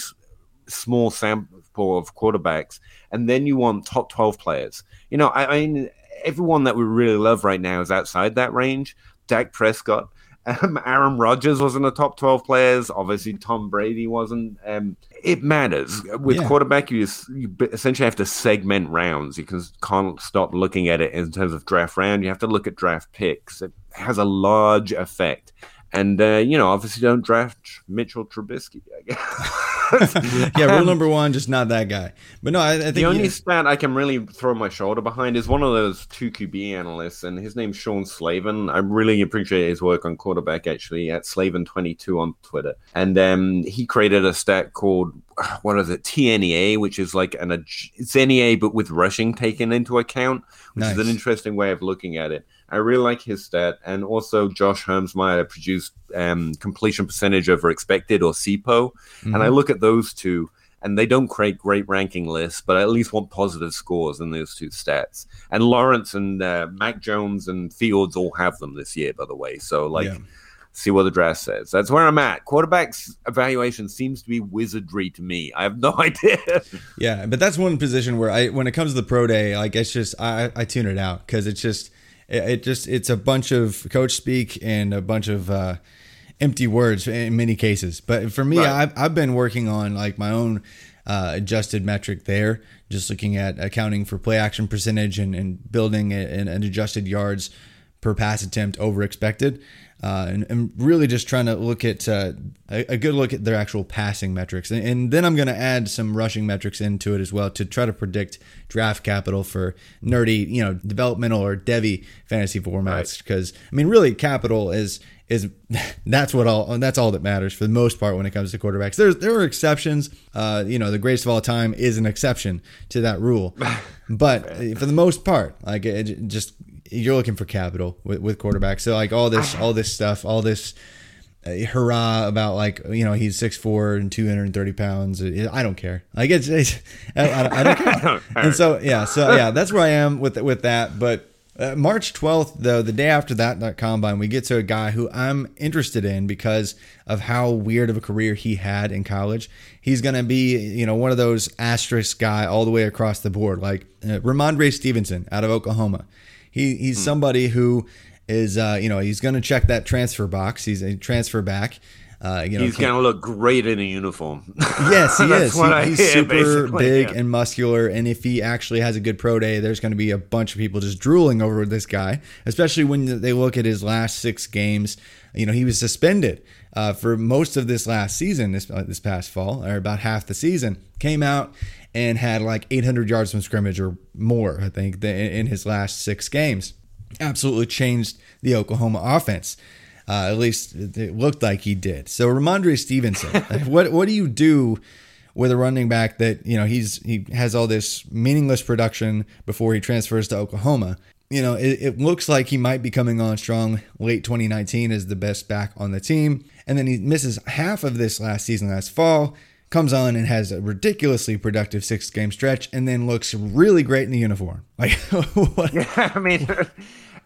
S4: small sample of quarterbacks, and then you want top twelve players. You know, I, I mean, everyone that we really love right now is outside that range. Dak Prescott. Um, Aaron Rodgers wasn't a top 12 players. Obviously, Tom Brady wasn't. Um, it matters. With
S1: Yeah.
S4: quarterback, you, you essentially have to segment rounds. You can, can't stop looking at it in terms of draft round. You have to look at draft picks. It has a large effect. And, uh, you know, obviously don't draft Mitchell Trubisky, I guess.
S1: yeah, rule
S4: Um,
S1: number one, just not that guy. But no, I, I think
S4: the only stat I can really throw my shoulder behind is one of those two QB analysts, and his name's Sean Slavin. I really appreciate his work on quarterback, actually, at Slavin22 on Twitter. And um, he created a stat called, what is it, TNEA, which is like an, it's NEA, but with rushing taken into account, which is an interesting way of looking at it. I really like his stat. And also, Josh Hermsmeyer produced um, completion percentage over expected or CPO. And I look at those two, and they don't create great ranking lists, but I at least want positive scores in those two stats. And Lawrence and uh, Mac Jones and Fields all have them this year, by the way. So, like,
S1: Yeah.
S4: see what the draft says. That's where I'm at. Quarterbacks evaluation seems to be wizardry to me. I have no idea.
S1: Yeah, but that's one position where I, when it comes to the pro day, like it's just I, I tune it out because it's just it, it just it's a bunch of coach speak and a bunch of uh, empty words in many cases. But for me,
S4: Right.
S1: I've I've been working on like my own uh, adjusted metric there just looking at accounting for play action percentage and, and building an, an adjusted yards per pass attempt over expected. Uh, and, and, really just trying to look at uh, a, a, good look at their actual passing metrics. And, and then I'm going to add some rushing metrics into it as well to try to predict draft capital for nerdy, you know, developmental or Devy fantasy formats. Because, right. I mean, really, capital is is that's what all that's all that matters for the most part when it comes to quarterbacks. There's there are exceptions. Uh, you know, the greatest of all time is an exception to that rule, but for the most part, like it, just you're looking for capital with, with quarterbacks. So like all this, all this stuff, all this uh, hurrah about like you know he's six four and two hundred and thirty pounds. I don't care. Like it's, it's I, I, don't care. and so yeah, so yeah, that's where I am with with that. But uh, March twelfth, though, the day after that, that combine, we get to a guy who I'm interested in because of how weird of a career he had in college. He's going to be you know one of those asterisk guy all the way across the board, like uh, Rhamondre Stevenson out of Oklahoma. He he's hmm. somebody who is uh, you know he's going to check that transfer box. He's a transfer back. Uh, you know,
S4: he's going to look great in a uniform.
S1: Yes, he is. He, he's super big yeah. and muscular, and if he actually has a good pro day, there's going to be a bunch of people just drooling over this guy. Especially when they look at his last six games. You know, he was suspended uh, for most of this last season, this uh, this past fall, or about half the season. Came out and had like 800 yards from scrimmage or more, I think, in his last six games. Absolutely changed the Oklahoma offense. Uh, at least it looked like he did. So Rhamondre Stevenson, what what do you do with a running back that you know he's he has all this meaningless production before he transfers to Oklahoma? You know, it, it looks like he might be coming on strong late 2019 as the best back on the team, and then he misses half of this last season, last fall comes on and has a ridiculously productive six game stretch and then looks really great in the uniform. Like,
S4: what? yeah, I mean,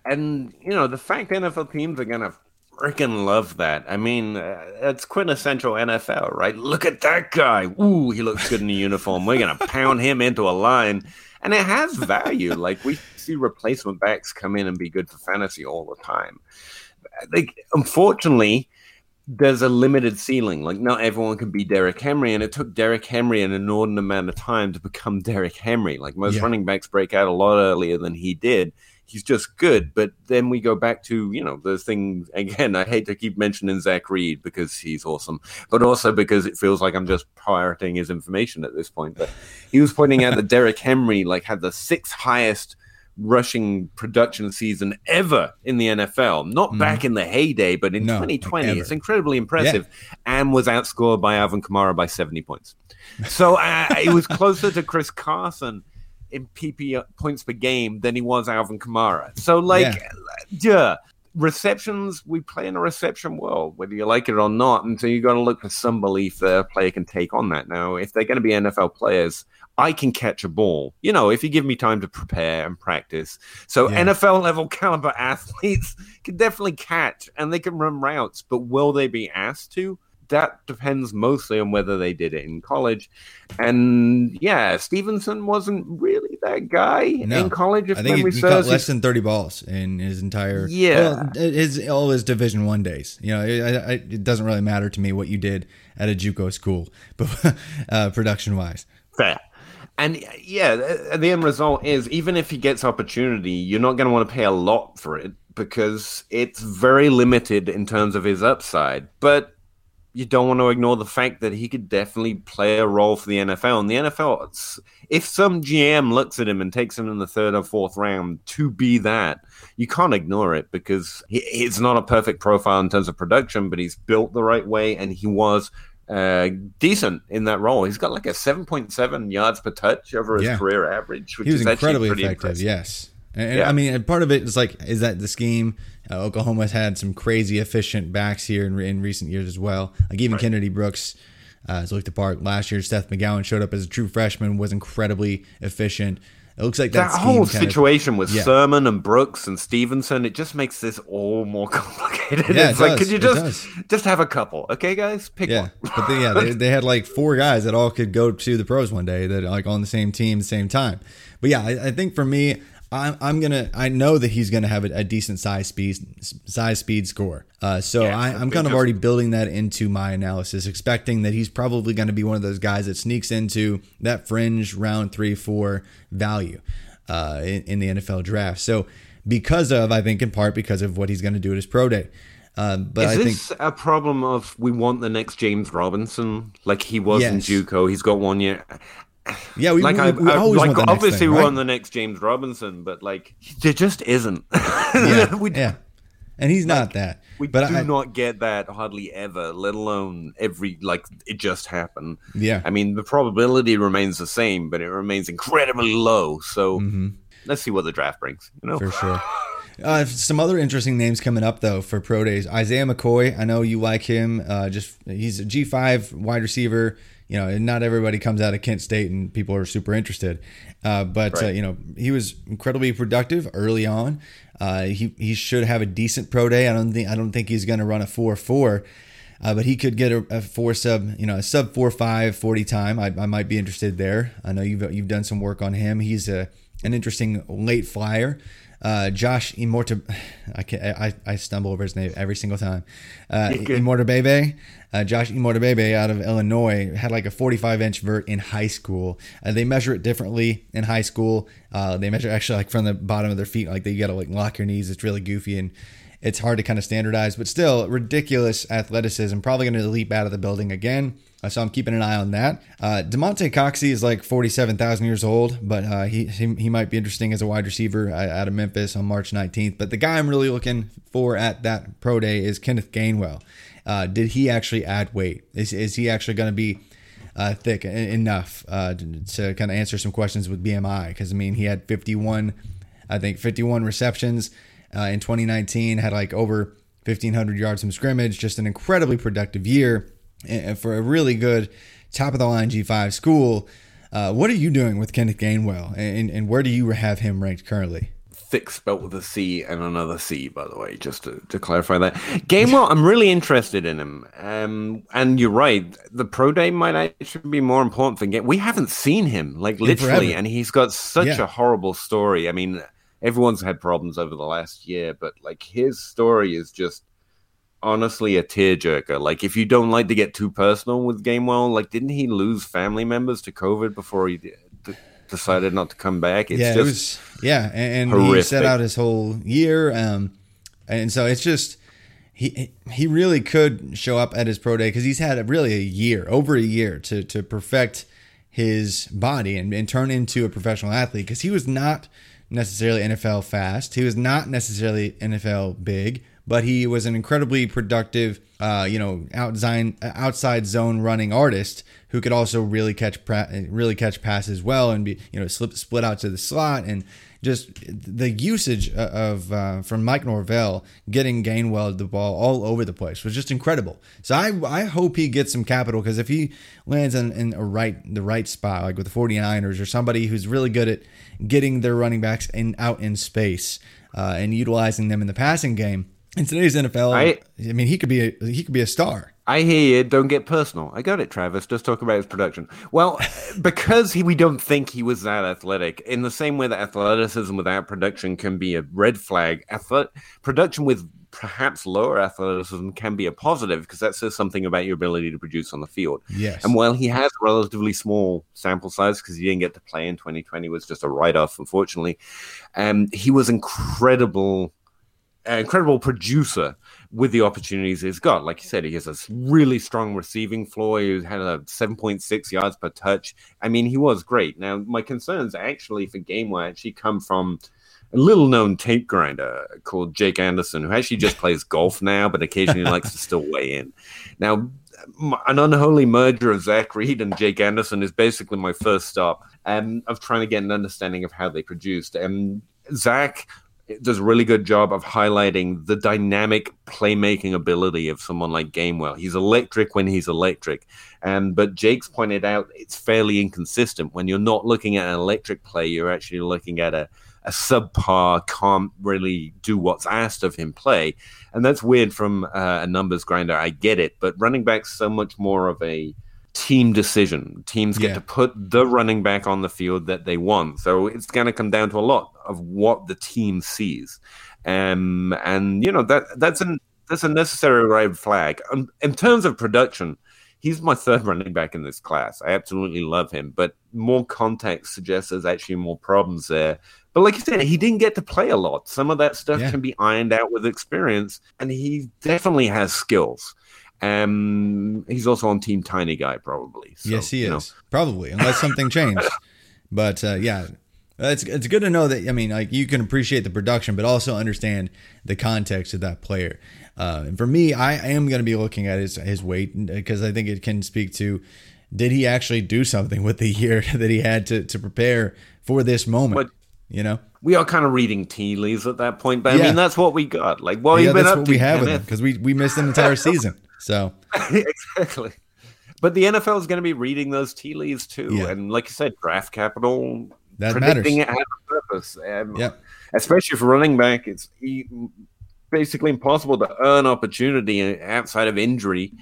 S4: and you know, the fact NFL teams are going to freaking love that. I mean, uh, quintessential NFL, right? Look at that guy. Ooh, he looks good in the uniform. We're going to pound him into a line. And it has value. like, we see replacement backs come in and be good for fantasy all the time. Like, unfortunately, there's a limited ceiling. Like not everyone can be Derrick Henry, and it took Derrick Henry an inordinate amount of time to become Derrick Henry. Like most yeah. running backs break out a lot earlier than he did. He's just good, but then we go back to you know the thing again. I hate to keep mentioning Zach Reed because he's awesome, but also because it feels like I'm just pirating his information at this point. But he was pointing out that Derrick Henry like had the sixth highest rushing production season ever in the NFL. Not mm. back in the heyday, but in no, 2020. Ever. It's incredibly impressive yeah. and was outscored by Alvin Kamara by 70 points. So uh, it was closer to Chris Carson in PPR points per game than he was Alvin Kamara. So, like, yeah. yeah receptions, we play in a reception world, whether you like it or not. And so you got to look for some belief that a player can take on that. Now, if they're going to be NFL players, I can catch a ball, you know, if you give me time to prepare and practice. So yeah. NFL level caliber athletes can definitely catch and they can run routes, but will they be asked to? That depends mostly on whether they did it in college. And yeah, Stevenson wasn't really that guy no. in college. If
S1: I think
S4: he,
S1: he caught less than thirty balls in his entire
S4: yeah
S1: well, his all his Division One days. You know, it, it, it, doesn't really matter to me what you did at a JUCO school, but uh, production wise.
S4: Fair. And uh, yeah, uh, the end result is even if he gets opportunity, you're not going to want to pay a lot for it because it's very limited in terms of his upside. But you don't want to ignore the fact that he could definitely play a role for the NFL. And the NFL, if some GM looks at him and takes him in the third or fourth round to be that, you can't ignore it because he, he's not a perfect profile in terms of production, but he's built the right way and he was uh, decent in that role. He's got like a 7.7 yards per touch over his yeah. career average, which
S1: he was
S4: is
S1: incredibly
S4: effective.
S1: Impressive. Yes. And, yeah. I mean, part of it is like, is that the scheme? Uh, Oklahoma's had some crazy efficient backs here in, in recent years as well. Like even right. Kennedy Brooks uh, has looked apart last year. Seth McGowan showed up as a true freshman, was incredibly efficient. It looks like that,
S4: that whole situation of, with yeah. Sermon and Brooks and Stevenson. It just makes this all more complicated.
S1: Yeah,
S4: it's
S1: it
S4: like, could you just just have a couple, okay, guys? Pick
S1: yeah.
S4: one.
S1: but they, yeah, they, they had like four guys that all could go to the pros one day that like on the same team, same time. But yeah, I, I think for me, I'm, I'm gonna. I know that he's gonna have a, a decent size speed size speed score. Uh, so
S4: Yeah,
S1: I, I'm kind of already building that into my analysis, expecting that he's probably going to be one of those guys that sneaks into that fringe round three four value uh, in, in the NFL draft. So because of I think in part because of what he's going to do at his pro day. Um, but
S4: Is
S1: I think
S4: this a problem of we want the next James Robinson? Like he was in JUCO, he's got one year.
S1: Yeah, we,
S4: Like
S1: we,
S4: I,
S1: we
S4: I-
S1: always
S4: like
S1: want the next
S4: obviously
S1: thing,
S4: we
S1: right?
S4: want the next James Robinson, but like there just isn't.
S1: yeah,
S4: we
S1: yeah, and he's not that.
S4: we
S1: but
S4: do
S1: I,
S4: not get that hardly ever, let alone every like it just happened.
S1: Yeah.
S4: I mean the probability remains the same, but it remains incredibly low. So let's see what the draft brings. You know,
S1: Mm-hmm. for sure. Uh, some other interesting names coming up though for pro days. Isaiah McKoy, I know you like him. Uh, just he's a G five wide receiver. You know, and not everybody comes out of Kent State and people are super interested. Uh, but uh, you know, he was incredibly productive early on. Uh, he he should have a decent pro day. I don't think I don't think he's going to run a four four. Uh, but he could get a, a four sub, you know, a sub four five 40 time. I, I might be interested there. I know you've you've done some work on him. He's a an interesting late flyer. Uh, Josh Immorta, I, can I I stumble over his name every single time. Uh, Imatorbhebhe, uh, Josh Imatorbhebhe out of Illinois had like a 45 inch vert in high school. Uh, they measure it differently in high school. Uh, they measure actually like from the bottom of their feet, like they got to like lock your knees. It's really goofy and it's hard to kind of standardize, but still ridiculous athleticism. Probably going to leap out of the building again. Uh, so I'm keeping an eye on that. Uh, Damonte Coxie is like 47,000 years old, but uh, he, he he might be interesting as a wide receiver uh, out of Memphis on March 19th. But the guy I'm really looking for at that pro day is Kenneth Gainwell. Uh, did he actually add weight? Is, is he actually going to be uh, thick enough uh, to, kind of answer some questions with BMI? Because I mean, he had 51, I think 51 receptions in 2019, had like over 1,500 yards from scrimmage, just an incredibly productive year for a really good top of the line G5 school. Uh, what are you doing with Kenneth Gainwell, and, and where do you have him ranked currently?
S4: thick spelt with a C and another C, by the way, just to, to clarify that. Gainwell, I'm really interested in him. Um, and you're right, the pro day might actually be more important than Game. We haven't seen him, like literally, and he's got such
S1: Yeah.
S4: a horrible story. I mean, everyone's had problems over the last year, but like his story is just honestly a tearjerker. Like, if you don't like to get too personal with Gainwell, like, didn't he lose family members to COVID before he decided not to come back? It's
S1: yeah,
S4: just
S1: it was yeah, and, and he set out his whole year, um, and so it's just he he really could show up at his pro day because he's had a, really a year, over a year to to perfect his body and, and turn into a professional athlete because he was not necessarily NFL fast, he was not necessarily NFL big, but he was an incredibly productive, uh, you know, outside outside zone running artist who could also really catch really catch passes well and be you know slip split out to the slot and just the usage of uh, from Mike Norvell getting Gainwell the ball all over the place was just incredible. So I I hope he gets some capital because if he lands in, in a right the right spot like with the 49ers or somebody who's really good at getting their running backs in out in space uh, and utilizing them in the passing game in today's NFL, I,
S4: I-
S1: mean he could be a, he could be a star.
S4: I hear you. Don't get personal. I got it, Travis. Just talk about his production. Well, because he, we don't think he was that athletic, in the same way that athleticism without production can be a red flag, athlet, production with perhaps lower athleticism can be a positive because that says something about your ability to produce on the field.
S1: Yes.
S4: And while he has a relatively small sample size because he didn't get to play in 2020, was just a write off, unfortunately, um, he was incredible incredible producer with the opportunities he's got. Like you said, he has a really strong receiving floor. He had a 7.6 yards per touch. I mean, he was great. Now, my concerns actually for Gainwell actually come from a little known tape grinder called Jake Anderson, who actually just plays golf now, but occasionally likes to still weigh in. Now, an unholy merger of Zach Reed and Jake Anderson is basically my first stop um, of trying to get an understanding of how they produced. And Zach does a really good job of highlighting the dynamic playmaking ability of someone like Gainwell. He's electric when he's electric. Um, but Jake's pointed out it's fairly inconsistent. When you're not looking at an electric play, you're actually looking at a, a subpar, can't really do what's asked of him play. And that's weird from uh, a numbers grinder. I get it. But running back's so much more of a team decision. Teams get
S1: Yeah.
S4: to put the running back on the field that they want. So it's going to come down to a lot of what the team sees. Um, and you know that that's an that's a necessary red flag. Um, in terms of production, he's my third running back in this class. I absolutely love him, but more context suggests there's actually more problems there. But like you said, he didn't get to play a lot. Some of that stuff
S1: Yeah.
S4: can be ironed out with experience, and he definitely has skills. Um, he's also on Team Tiny Guy, probably. So,
S1: yes, he
S4: you know,
S1: is probably, unless something changed. But uh, yeah, it's it's good to know that. I mean, like you can appreciate the production, but also understand the context of that player. Uh, and for me, I am going to be looking at his his weight because I think it can speak to did he actually do something with the year that he had to to prepare for this moment.
S4: But-
S1: you know,
S4: we are kind of reading tea leaves at that point. But I mean, that's what we got. Like, have
S1: yeah,
S4: been
S1: that's
S4: up
S1: what we have with because we we missed an entire season. So
S4: exactly. But the NFL is going to be reading those tea leaves too,
S1: Yeah.
S4: and like you said, draft capital.
S1: That
S4: predicting
S1: matters.
S4: it has a purpose. Um,
S1: Yep.
S4: Especially for running back, it's basically impossible to earn opportunity outside of injury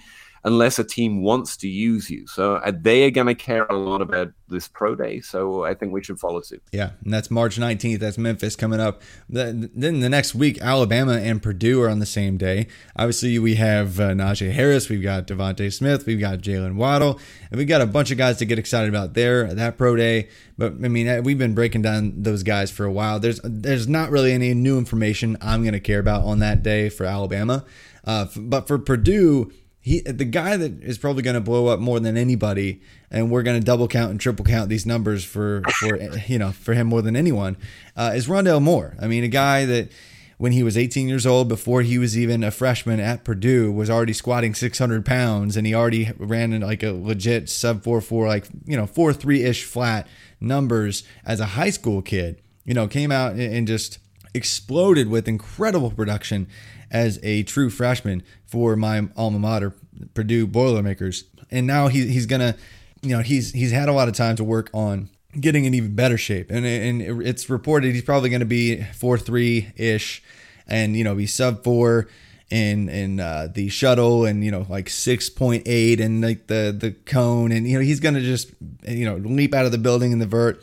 S4: unless a team wants to use you. So uh, they are going to care a lot about this pro day. So I think we should follow suit.
S1: Yeah, and that's March 19th. That's Memphis coming up. Then the next week, Alabama and Purdue are on the same day. Obviously, we have uh, Najee Harris, we've got DeVonta Smith, we've got Jaylen Waddle, and we've got a bunch of guys to get excited about there that pro day. But I mean, uh, we've been breaking down those guys for a while. There's there's not really any new information I'm going to care about on that day for Alabama, uh, but for Purdue he the guy that is probably going to blow up more than anybody and we're going to double count and triple count these numbers for for you know for him more than anyone uh, is Rondale Moore. I mean, a guy that when he was 18 years old, before he was even a freshman at Purdue, was already squatting 600 pounds, and he already ran in like a legit sub four four, like you know four three ish flat numbers as a high school kid. You know, came out and just exploded with incredible production as a true freshman for my alma mater, Purdue Boilermakers. And now he, he's gonna, you know, he's he's had a lot of time to work on getting in even better shape. And and it's reported he's probably going to be four three ish, and you know be sub four in in uh, the shuttle and you know like six point eight and like the the cone and you know he's gonna just you know leap out of the building in the vert.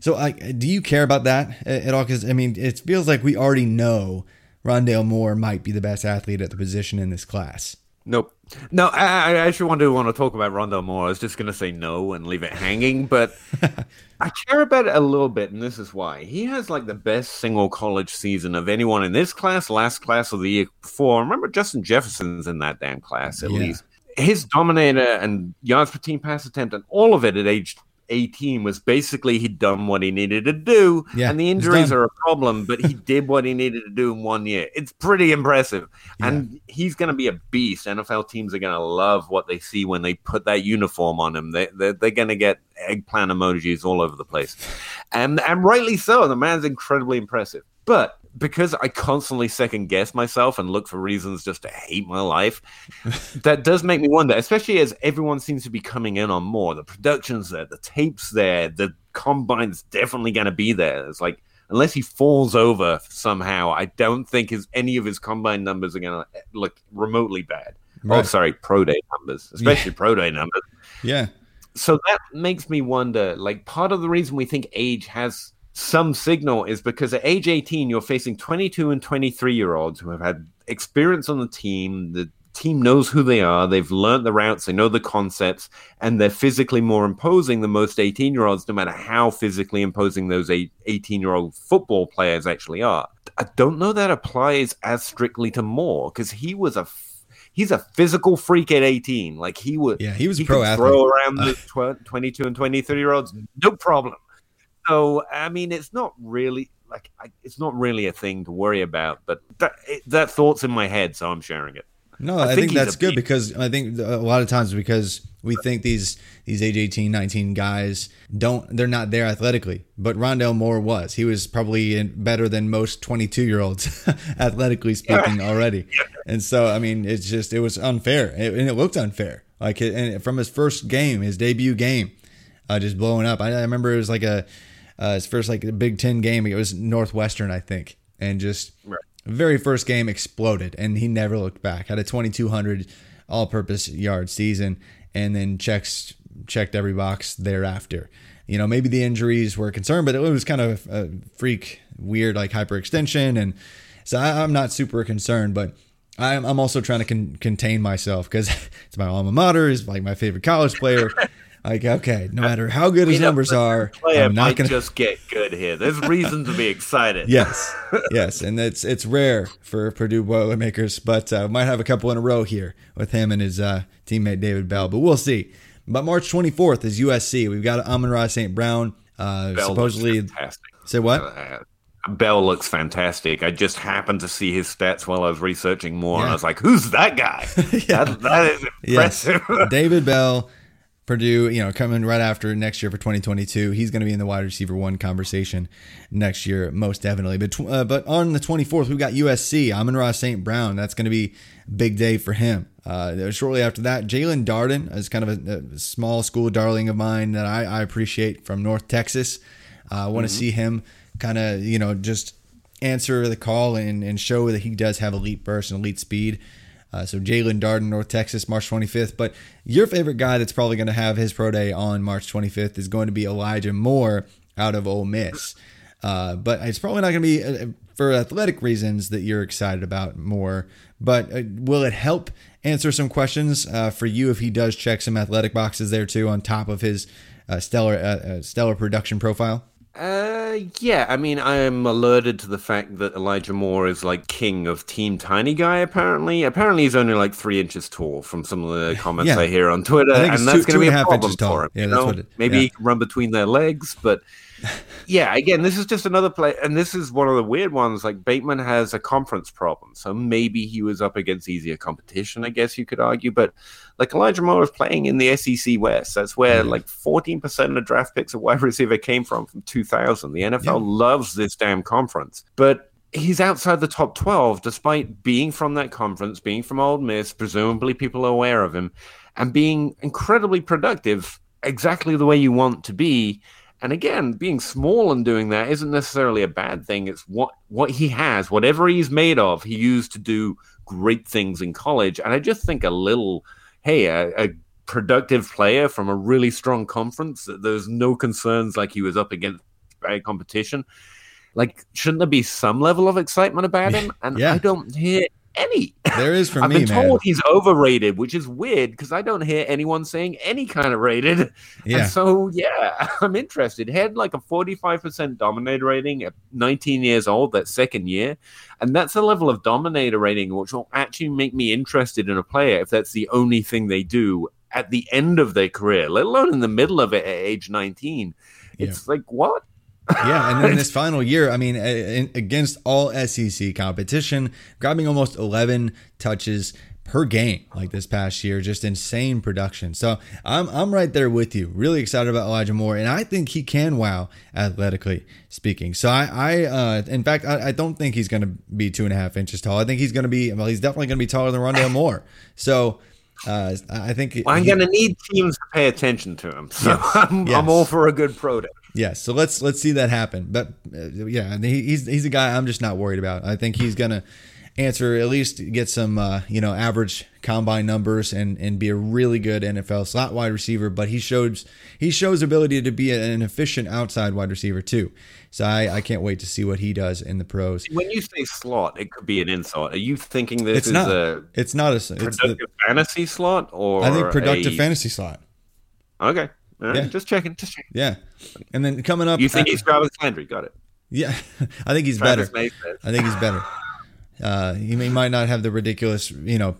S1: So, like, do you care about that at all? Because I mean, it feels like we already know Rondale Moore might be the best athlete at the position in this class.
S4: Nope. No, I, I actually want to want to talk about Rondale Moore. I was just going to say no and leave it hanging, but I care about it a little bit, and this is why. He has like the best single college season of anyone in this class, last class, of the year before. Remember, Justin Jefferson's in that damn class at
S1: Yeah.
S4: least. His dominator and yards per team pass attempt and all of it at age 18 was basically he'd done what he needed to do,
S1: Yeah,
S4: and the injuries are a problem, but he did what he needed to do in one year. It's pretty impressive. And he's going to be a beast. NFL teams are going to love what they see when they put that uniform on him. They, they're they're going to get eggplant emojis all over the place. And, and rightly so. The man's incredibly impressive. But because I constantly second guess myself and look for reasons just to hate my life, that does make me wonder, especially as everyone seems to be coming in on Moore. The production's there, the tape's there, the combine's definitely going to be there. It's like, unless he falls over somehow, I don't think his any of his combine numbers are going to eh, look remotely bad. Oh, sorry, pro day numbers, especially pro day numbers
S1: Yeah,
S4: so that makes me wonder like part of the reason we think age has some signal is because at age 18 you're facing 22 and 23 year olds who have had experience on the team the team knows who they are they've learned the routes they know the concepts and they're physically more imposing than most 18 year olds no matter how physically imposing those 18 year old football players actually are i don't know that applies as strictly to moore because he was a He's a physical freak at 18. Like he would,
S1: Yeah, he was
S4: he
S1: pro athlete.
S4: throw around the tw- 22 and 23 year olds, no problem. So, I mean, it's not really like I, it's not really a thing to worry about, but that it, that thought's in my head, so I'm sharing it.
S1: no,
S4: I
S1: I,
S4: think
S1: think, that's good because I think a lot of times because we think these these age 18, 19 guys don't they're not there athletically, but Rondale Moore was. He was probably in, better than most 22 year olds athletically speaking already. And so I mean, it's just it was unfair, and and it looked unfair. Like and from his first game, his debut game, uh, just blowing up. I, I remember it was like a uh, his first like Big Ten game. It was Northwestern, I think, and just very first game exploded, and he never looked back. Had a 2,200 all-purpose yard season, and then checks checked every box thereafter. You know, maybe the injuries were a concern, but it was kind of a freak, weird, like hyperextension. And so I, am not super concerned, but I'm, I'm also trying to con- contain myself because it's my alma mater, is like my favorite college player. like, okay, no matter how good his numbers are,
S4: player
S1: I'm not going to
S4: just get good here. There's reason to be excited.
S1: Yes, yes, and it's it's rare for Purdue Boilermakers, but uh, might have a couple in a row here with him and his uh, teammate David Bell, but we'll see. But March 24th is USC. We've got Amon-Ra St. Brown. Uh,
S4: Bell
S1: supposedly,
S4: looks fantastic.
S1: say what?
S4: Uh, Bell looks fantastic. I just happened to see his stats while I was researching Moore, and I was like, "Who's that guy? that, that is
S1: Yes. David Bell, Purdue. You know, coming right after next year for 2022. He's going to be in the wide receiver one conversation next year, most definitely. But uh, but on the 24th, we've got USC. Amon-Ra St. Brown. That's going to be a big day for him. Uh, shortly after that, Jaelon Darden is kind of a, a small school darling of mine that I, I appreciate from North Texas. Uh, I want to see him kind of you know just answer the call and, and show that he does have elite burst and elite speed. Uh, so Jaelon Darden, North Texas, March 25th. But your favorite guy that's probably going to have his pro day on March 25th is going to be Elijah Moore out of Ole Miss. Uh, but it's probably not going to be uh, for athletic reasons that you're excited about Moore. But uh, will it help answer some questions uh, for you if he does check some athletic boxes there too on top of his uh, stellar uh, uh, stellar production profile?
S4: Uh, yeah. I mean, I am alerted to the fact that Elijah Moore is like king of Team Tiny Guy. Apparently, apparently he's only like three inches tall from some of the comments
S1: Yeah.
S4: I hear on Twitter,
S1: I think it's
S4: and that's going to be
S1: a
S4: problem for him.
S1: Yeah,
S4: you
S1: that's
S4: know?
S1: what it-
S4: Maybe
S1: yeah.
S4: he can run between their legs, but yeah, again, this is just another play, and this is one of the weird ones. Like Bateman has a conference problem, so maybe he was up against easier competition. I guess you could argue, but like Elijah Moore is playing in the SEC West. That's where mm-hmm. like fourteen percent of draft picks of wide receiver came from from two thousand. The NFL
S1: Yeah.
S4: loves this damn conference, but. He's outside the top 12 despite being from that conference, being from Ole Miss, presumably people are aware of him, and being incredibly productive exactly the way you want to be. And again, being small and doing that isn't necessarily a bad thing. It's what what he has, whatever he's made of, he used to do great things in college. And I just think a little, hey, a, a productive player from a really strong conference there's no concerns like he was up against competition. Like, shouldn't there be some level of excitement about him? And
S1: Yeah.
S4: I don't hear any.
S1: There is for
S4: I've
S1: me,
S4: been
S1: man.
S4: told he's overrated, which is weird because I don't hear anyone saying any kind of rated.
S1: Yeah.
S4: And so, yeah, I'm interested. He had like a 45% dominator rating at 19 years old, that second year. And that's a level of dominator rating which will actually make me interested in a player if that's the only thing they do at the end of their career, let alone in the middle of it at age 19. It's like, what?
S1: Yeah, and then this final year, I mean, in- against all SEC competition, grabbing almost 11 touches per game like this past year, just insane production. So I'm I'm right there with you. Really excited about Elijah Moore, and I think he can wow athletically speaking. So I, I uh, in fact, I, I don't think he's going to be two and a half inches tall. I think he's going to be well, he's definitely going to be taller than Rondale Moore. So. Uh, I think
S4: Well, I'm going to need teams to pay attention to him. So
S1: Yes,
S4: I'm,
S1: yes.
S4: I'm all for a good pro day.
S1: Yes, so let's let's see that happen. But uh, yeah, he- he's he's a guy I'm just not worried about. I think he's gonna answer at least get some uh, you know average combine numbers and and be a really good NFL slot wide receiver. But he shows he shows ability to be an efficient outside wide receiver too. So I, I can't wait to see what he does in the pros.
S4: When you say slot, it could be an insult. Are you thinking this
S1: It's
S4: is
S1: not.
S4: a
S1: It's not a. It's the,
S4: productive fantasy slot or
S1: I think productive
S4: a-
S1: fantasy slot.
S4: Okay, right,
S1: Yeah.
S4: just checking, just checking.
S1: Yeah, and then coming up.
S4: You think he's Jarvis Landry? Got it.
S1: Yeah, I think he's
S4: Travis
S1: better. I think he's better. Uh, he may, might not have the ridiculous, you know,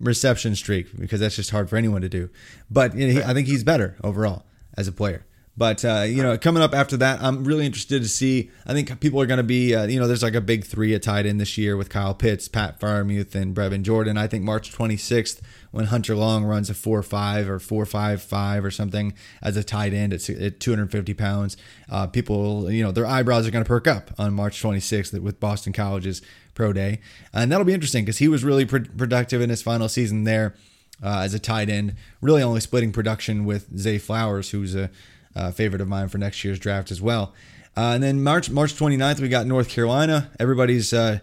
S1: reception streak because that's just hard for anyone to do. But you know, he, I think he's better overall as a player. But uh, you know, coming up after that, I'm really interested to see. I think people are going to be, uh, you know, there's like a big three at tight end this year with Kyle Pitts, Pat Freiermuth, and Brevin Jordan. I think March 26th when Hunter Long runs a four five or four five five or something as a tight end at, at 250 pounds, uh, people, you know, their eyebrows are going to perk up on March 26th with Boston College's pro day, and that'll be interesting because he was really pr- productive in his final season there uh, as a tight end, really only splitting production with Zay Flowers, who's a uh, favorite of mine for next year's draft as well. Uh, and then March March 29th, we got North Carolina. Everybody's uh,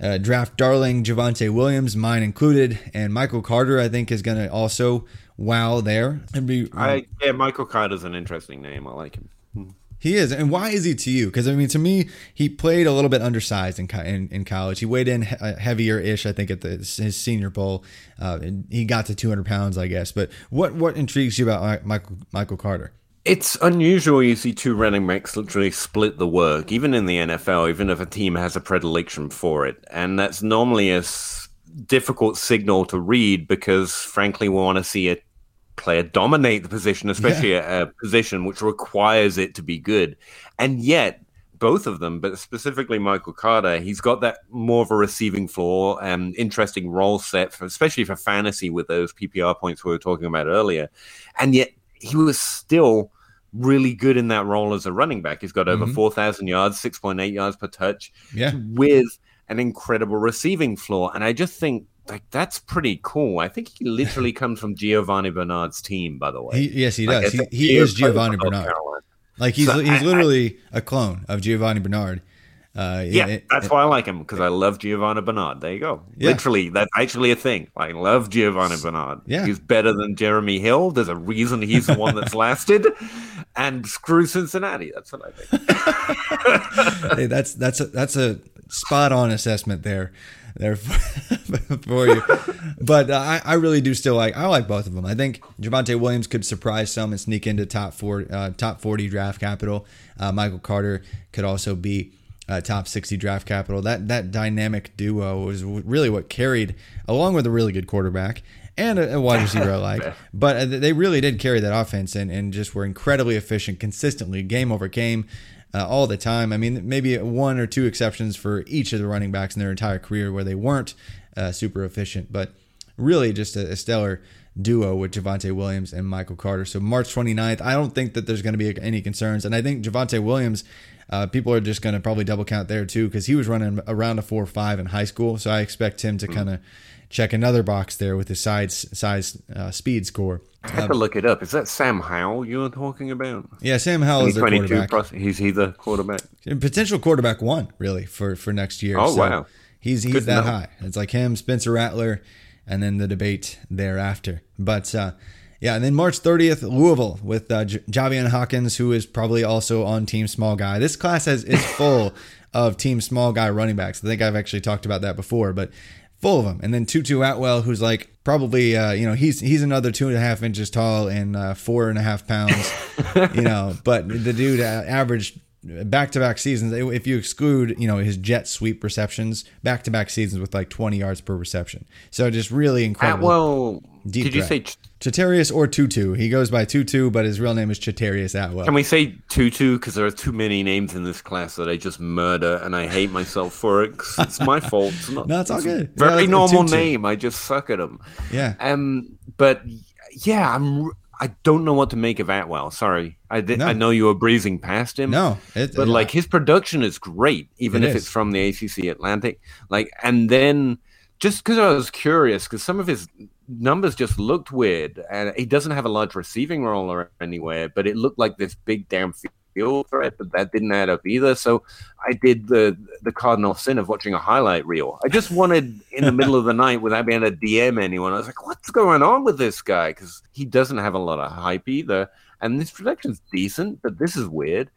S1: uh, draft darling Javonte Williams, mine included, and Michael Carter. I think is going to also wow there. And be,
S4: I yeah, Michael Carter's an interesting name. I like him.
S1: he is, and why is he to you? Because I mean, to me, he played a little bit undersized in in, in college. He weighed in he- heavier ish, I think, at the, his senior bowl. Uh, and he got to 200 pounds, I guess. But what what intrigues you about Michael Michael Carter?
S4: It's unusual you see two running backs literally split the work, even in the NFL, even if a team has a predilection for it. And that's normally a s- difficult signal to read because, frankly, we want to see a player dominate the position, especially a, a position which requires it to be good. And yet, both of them, but specifically Michael Carter, he's got that more of a receiving floor and interesting role set, for, especially for fantasy with those PPR points we were talking about earlier. And yet, he was still really good in that role as a running back. He's got over mm-hmm. 4,000 yards, 6.8 yards per touch,
S1: Yeah.
S4: with an incredible receiving floor. And I just think, like, that's pretty cool. I think he literally comes from Giovani Bernard's team, by the way.
S1: He, yes, he
S4: Like,
S1: does.
S4: I
S1: He, he is
S4: Giovani
S1: Bernard.
S4: Carolina.
S1: Like he's
S4: So
S1: he's
S4: I- I-
S1: literally a clone of Giovani Bernard. Uh,
S4: Yeah,
S1: it-
S4: that's why I like him because I love Giovani Bernard. There you go.
S1: Yeah.
S4: Literally, that's actually a thing. I love Giovani Bernard.
S1: Yeah.
S4: he's better than Jeremy Hill. There's a reason he's the one that's lasted. And screw Cincinnati. That's what I think.
S1: hey, that's that's a, that's a spot on assessment there, there for, for you. But uh, I, I really do still like I like both of them. I think Javonte Williams could surprise some and sneak into top four uh, top forty draft capital. Uh, Michael Carter could also be. Uh, top 60 draft capital. That that dynamic duo was really what carried, along with a really good quarterback and a, a wide receiver I like. But uh, they really did carry that offense and, and just were incredibly efficient consistently, game over game, uh, all the time. I mean, maybe one or two exceptions for each of the running backs in their entire career where they weren't uh, super efficient, but really just a, a stellar duo with Javonte Williams and Michael Carter. So March 29th, I don't think that there's going to be any concerns. And I think Javonte Williams, uh, people are just going to probably double count there too because he was running around a 4 5 in high school. So I expect him to kind of check another box there with his size, size uh, speed score.
S4: I had to look it up. Is that Sam Howell you were talking about?
S1: Yeah, Sam Howell is
S4: 2022
S1: quarterback.
S4: He's he the quarterback?
S1: potential quarterback one really for for next year.
S4: Oh, wow.
S1: he's he's
S4: Good
S1: that high. It's like him, Spencer Rattler, and then the debate thereafter. But uh, yeah, and then March 30th, Louisville with uh, J- Javian Hawkins, who is probably also on Team Small Guy. This class has is full of Team Small Guy running backs. I think I've actually talked about that before, but full of them. And then Tutu Atwell, who's like probably uh, you know he's he's another two and a half inches tall and uh, four and a half pounds, you know. But the dude averaged back to back seasons. If you exclude you know his jet sweep receptions, back to back seasons with like twenty yards per reception. So just really incredible.
S4: Atwell. Did you say? Ch-
S1: Chatarius or Tutu. He goes by Tutu, but his real name is Chatarius Atwell.
S4: Can we say Tutu? Because there are too many names in this class that I just murder, and I hate myself for it. it's my fault. It's not,
S1: No, it's all good.
S4: a Very
S1: Yeah,
S4: normal
S1: Tutu.
S4: name. I just suck at them.
S1: Yeah.
S4: Um. But yeah, I'm. I don't know what to make of Atwell. Sorry, I did.
S1: No.
S4: I know you were breezing past him.
S1: No, it-
S4: but like his production is great, even
S1: It
S4: if
S1: is.
S4: it's from the ACC Atlantic. Like, and then just because I was curious, because some of his numbers just looked weird, and he doesn't have a large receiving role or anywhere, but it looked like this big downfield threat, but that didn't add up either. So I did the the cardinal sin of watching a highlight reel. I just wanted in the middle of the night without being able to DM anyone. I was like, what's going on with this guy? Because he doesn't have a lot of hype either, and this production's decent, but this is weird.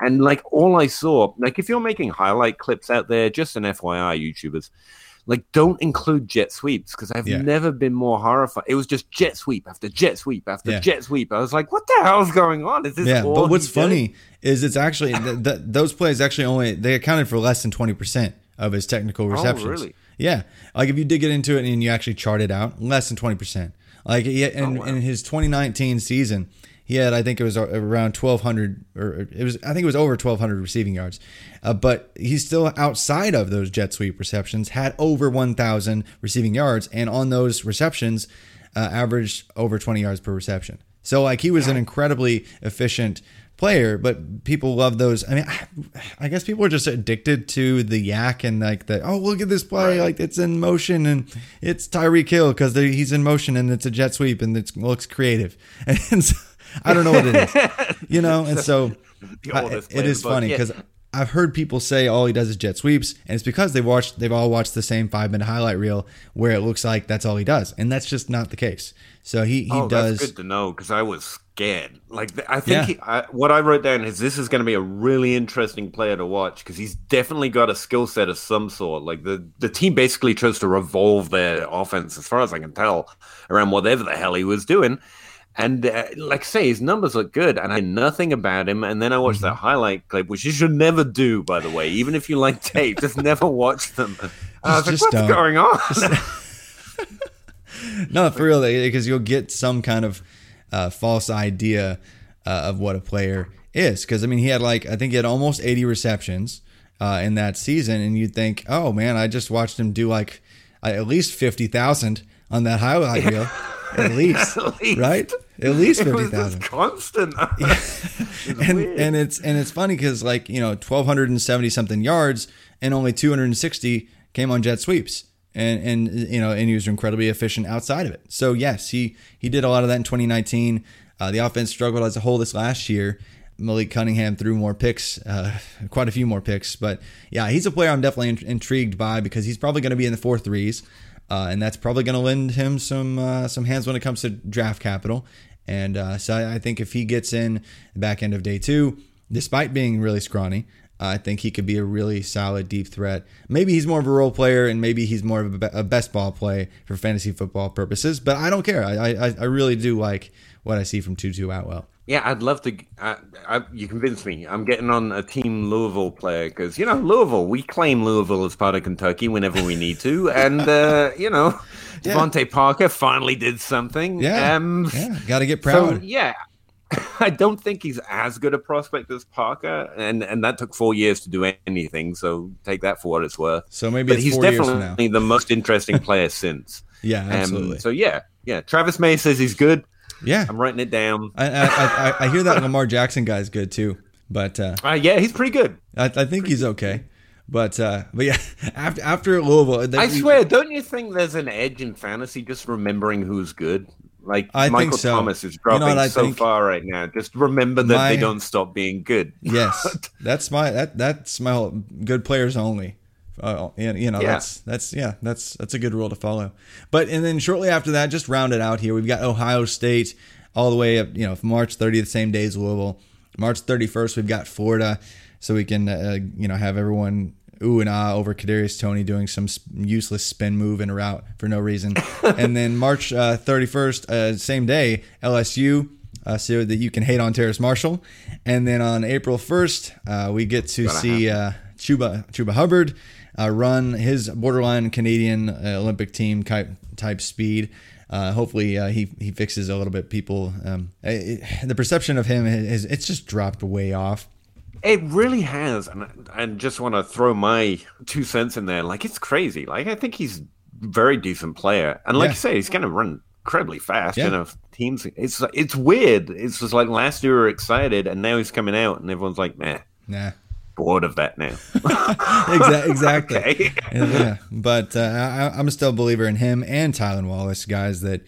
S4: And like all I saw, like if you're making highlight clips out there, just an FYI, YouTubers, like don't include jet sweeps because I've
S1: Yeah.
S4: never been more horrified. It was just jet sweep after jet sweep after
S1: Yeah.
S4: jet sweep. I was like, what the hell's going on? Is this
S1: Yeah,
S4: all
S1: but what's
S4: doing?
S1: funny is it's actually th- th- those plays actually only they accounted for less than twenty percent of his technical oh, receptions.
S4: Oh, really?
S1: Yeah, like if you did get into it and you actually chart it out, less than twenty percent. Like he, in,
S4: Oh, wow.
S1: in his 2019 season, he had I think it was around 1200 or it was I think it was over 1200 receiving yards, uh, but he's still outside of those jet sweep receptions had over 1000 receiving yards and on those receptions uh, averaged over 20 yards per reception. So like he was an incredibly efficient player, but people love those. I mean, I, guess people are just addicted to the YAC and like the oh look at this play, like it's in motion and it's Tyreek Hill because he's in motion and it's a jet sweep and it looks creative. And so, I don't know what it is, you know. And so I- it is funny
S4: yeah.
S1: because I've heard people say all he does is jet sweeps, and it's because they've watched they've all watched the same five minute highlight reel where it looks like that's all he does, and that's just not the case. So he he
S4: oh,
S1: does.
S4: That's good to know because I was scared. Like I think
S1: Yeah.
S4: he, I, what I wrote down is this is going to be a really interesting player to watch because he's definitely got a skill set of some sort. Like the the team basically chose to revolve their offense, as far as I can tell, around whatever the hell he was doing. And uh, like I say, his numbers look good, and I know nothing about him. And then I watched that
S1: Mm-hmm.
S4: highlight clip, which you should never do, by the way. Even if you like tape, just never watch them. And I was like, "What's
S1: don't.
S4: going on?"
S1: No, for real, because you'll get some kind of uh, false idea uh, of what a player is. Because I mean, he had like I think he had almost 80 receptions uh, in that season, and you'd think, oh man, I just watched him do like uh, at least 50,000 on that highlight reel, at least,
S4: At least.
S1: right? At least 50,000
S4: just constant.
S1: and
S4: weird.
S1: and it's and it's funny because like you know 1270 something yards and only 260 came on jet sweeps. And and you know and he was incredibly efficient outside of it. So yes he he did a lot of that in 2019 uh, the offense struggled as a whole this last year. Malik Cunningham threw more picks, uh, quite a few more picks. But yeah, he's a player I'm definitely in- intrigued by because he's probably going to be in the four threes, uh, and that's probably going to lend him some uh, some hands when it comes to draft capital. And uh, so I think if he gets in the back end of day two, despite being really scrawny, I think he could be a really solid deep threat. Maybe he's more of a role player, and maybe he's more of a, a best ball play for fantasy football purposes. But I don't care. I I, I really do like what I see from Tutu Atwell.
S4: Yeah, I'd love to. I, I, you convinced me. I'm getting on a team Louisville player because you know Louisville. We claim Louisville as part of Kentucky whenever we need to, and uh, you know
S1: Yeah.
S4: DeVante Parker finally did something.
S1: Yeah,
S4: um,
S1: yeah, got to get
S4: So
S1: proud.
S4: yeah, I don't think he's as good a prospect as Parker, and and that took four years to do anything. So take that for what it's worth.
S1: So maybe
S4: he's
S1: four years now.
S4: definitely the most interesting player since.
S1: Yeah,
S4: Um,
S1: absolutely.
S4: so yeah, yeah. Travis May says he's good.
S1: Yeah,
S4: I'm writing it down.
S1: I, I, I, I hear that Lamar Jackson guy's good too, but uh,
S4: Uh, yeah, he's pretty good.
S1: I, I think he's okay. But uh, but yeah, after after Louisville, they-
S4: I swear, don't you think there's an edge in fantasy just remembering who's good? Like
S1: I think
S4: Michael
S1: so.
S4: Thomas is
S1: You know
S4: dropping so far right now. Just remember that
S1: My-
S4: they don't stop being good.
S1: yes, that's my that that's my whole, good players only. Uh, and, you know
S4: Yeah.
S1: that's that's yeah that's that's a good rule to follow. But and then shortly after that, just round it out here. We've got Ohio State all the way up. You know, March 30th, same day as Louisville. March 31st, we've got Florida, so we can uh, you know have everyone ooh and ah over Kadarius Toney doing some useless spin move in a route for no reason. and then March uh, 31st, uh, same day, LSU. Uh, so that you can hate on Terrace Marshall, and then on April first, uh, we get to see uh, Chuba Chuba Hubbard uh, run his borderline Canadian uh, Olympic team type type speed. Uh, hopefully, uh, he he fixes a little bit. People, um, it, the perception of him is it's just dropped way off.
S4: It really has, and I I just want to throw my two cents in there. Like it's crazy. Like I think he's a very decent player, and like
S1: Yeah.
S4: you say, he's going to run incredibly fast.
S1: Yeah.
S4: You know, teams. It's it's weird. It's just like last year we were excited, and now he's coming out, and everyone's like, "Meh,
S1: Nah,
S4: bored of that now."
S1: Exa- exactly.
S4: Okay.
S1: yeah, but uh, I, I'm still a believer in him and Tylan Wallace, guys that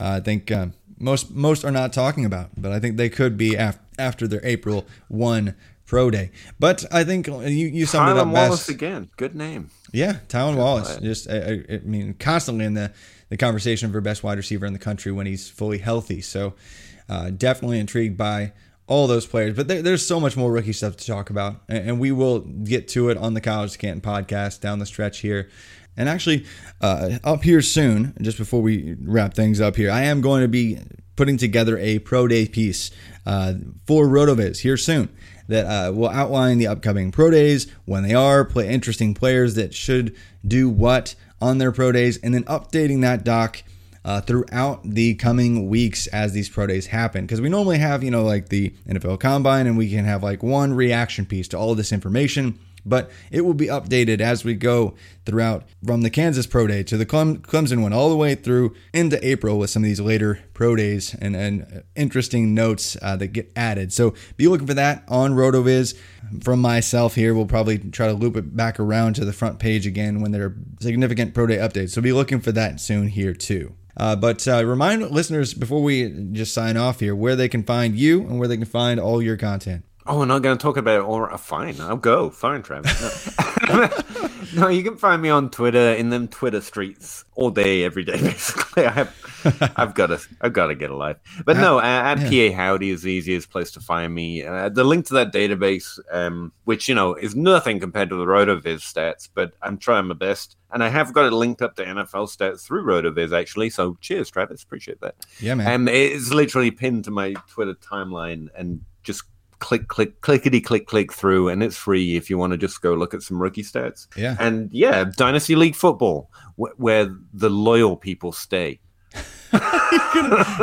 S1: uh, I think uh, most most are not talking about, but I think they could be af- after their April one pro day. But I think you you summed it up
S4: Wallace
S1: best.
S4: again. Good name.
S1: Yeah, Tylan Wallace.
S4: player.
S1: Just, I, I, I mean, constantly in the, the conversation for best wide receiver in the country when he's fully healthy. So, uh, definitely intrigued by all those players. But there, there's so much more rookie stuff to talk about, and, and we will get to it on the College to Canton podcast down the stretch here. And actually, uh, up here soon, just before we wrap things up here, I am going to be putting together a pro day piece uh, for Rotoviz here soon that uh, will outline the upcoming pro days, when they are, play interesting players that should do what on their pro days, and then updating that doc uh, throughout the coming weeks as these pro days happen. Because we normally have, you know, like the NFL Combine, and we can have like one reaction piece to all this information. But it will be updated as we go throughout from the Kansas Pro Day to the Clemson one, all the way through into April with some of these later pro days and, and interesting notes uh, that get added. So be looking for that on RotoViz. From myself here, we'll probably try to loop it back around to the front page again when there are significant pro day updates. So be looking for that soon here too. Uh, but uh, remind listeners before we just sign off here where they can find you and where they can find all your content.
S4: Oh, we're not going to talk about it. Or fine, I'll go. Fine, Travis. No. no, you can find me on Twitter in them Twitter streets all day, every day. Basically, I have, I've got to, I've got to get a life. But no, uh, at
S1: yeah.
S4: PA Howdy is the easiest place to find me. Uh, the link to that database, um, which you know is nothing compared to the RotoViz stats, but I'm trying my best, and I have got it linked up to NFL stats through RotoViz actually. So cheers, Travis, appreciate that.
S1: Yeah, man.
S4: Um, it's literally pinned to my Twitter timeline, and just click, click, clickety, click, click through, and it's free if you want to just go look at some rookie stats.
S1: Yeah.
S4: and yeah, Dynasty League football, wh- where the loyal people stay.
S1: You're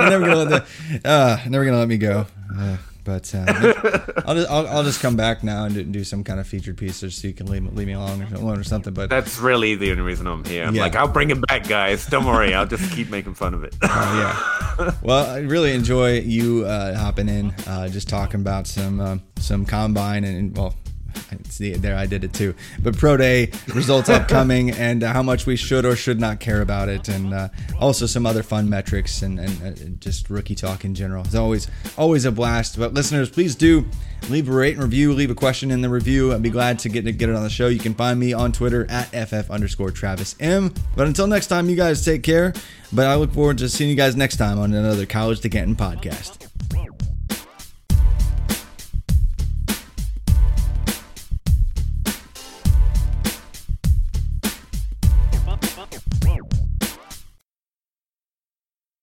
S1: never gonna let the, uh, never gonna let me go. Uh, but uh, I'll just I'll, I'll just come back now and do, do some kind of featured piece just so you can leave, leave me alone or, alone or something. But
S4: That's really the only reason I'm here. I'm
S1: Yeah.
S4: like, I'll bring it back, guys. Don't worry, I'll just keep making fun of it.
S1: Oh yeah. Well, I really enjoy you uh, hopping in, uh, just talking about some um, some combine and, and well. See, there I did it too. But pro day results upcoming, and uh, how much we should or should not care about it, and uh, also some other fun metrics and, and uh, just rookie talk in general. It's always always a blast. But listeners, please do leave a rate and review, leave a question in the review. I'd be glad to get to get it on the show. You can find me on Twitter at ff underscore Travis M. But until next time, you guys take care. But I look forward to seeing you guys next time on another College to Canton podcast.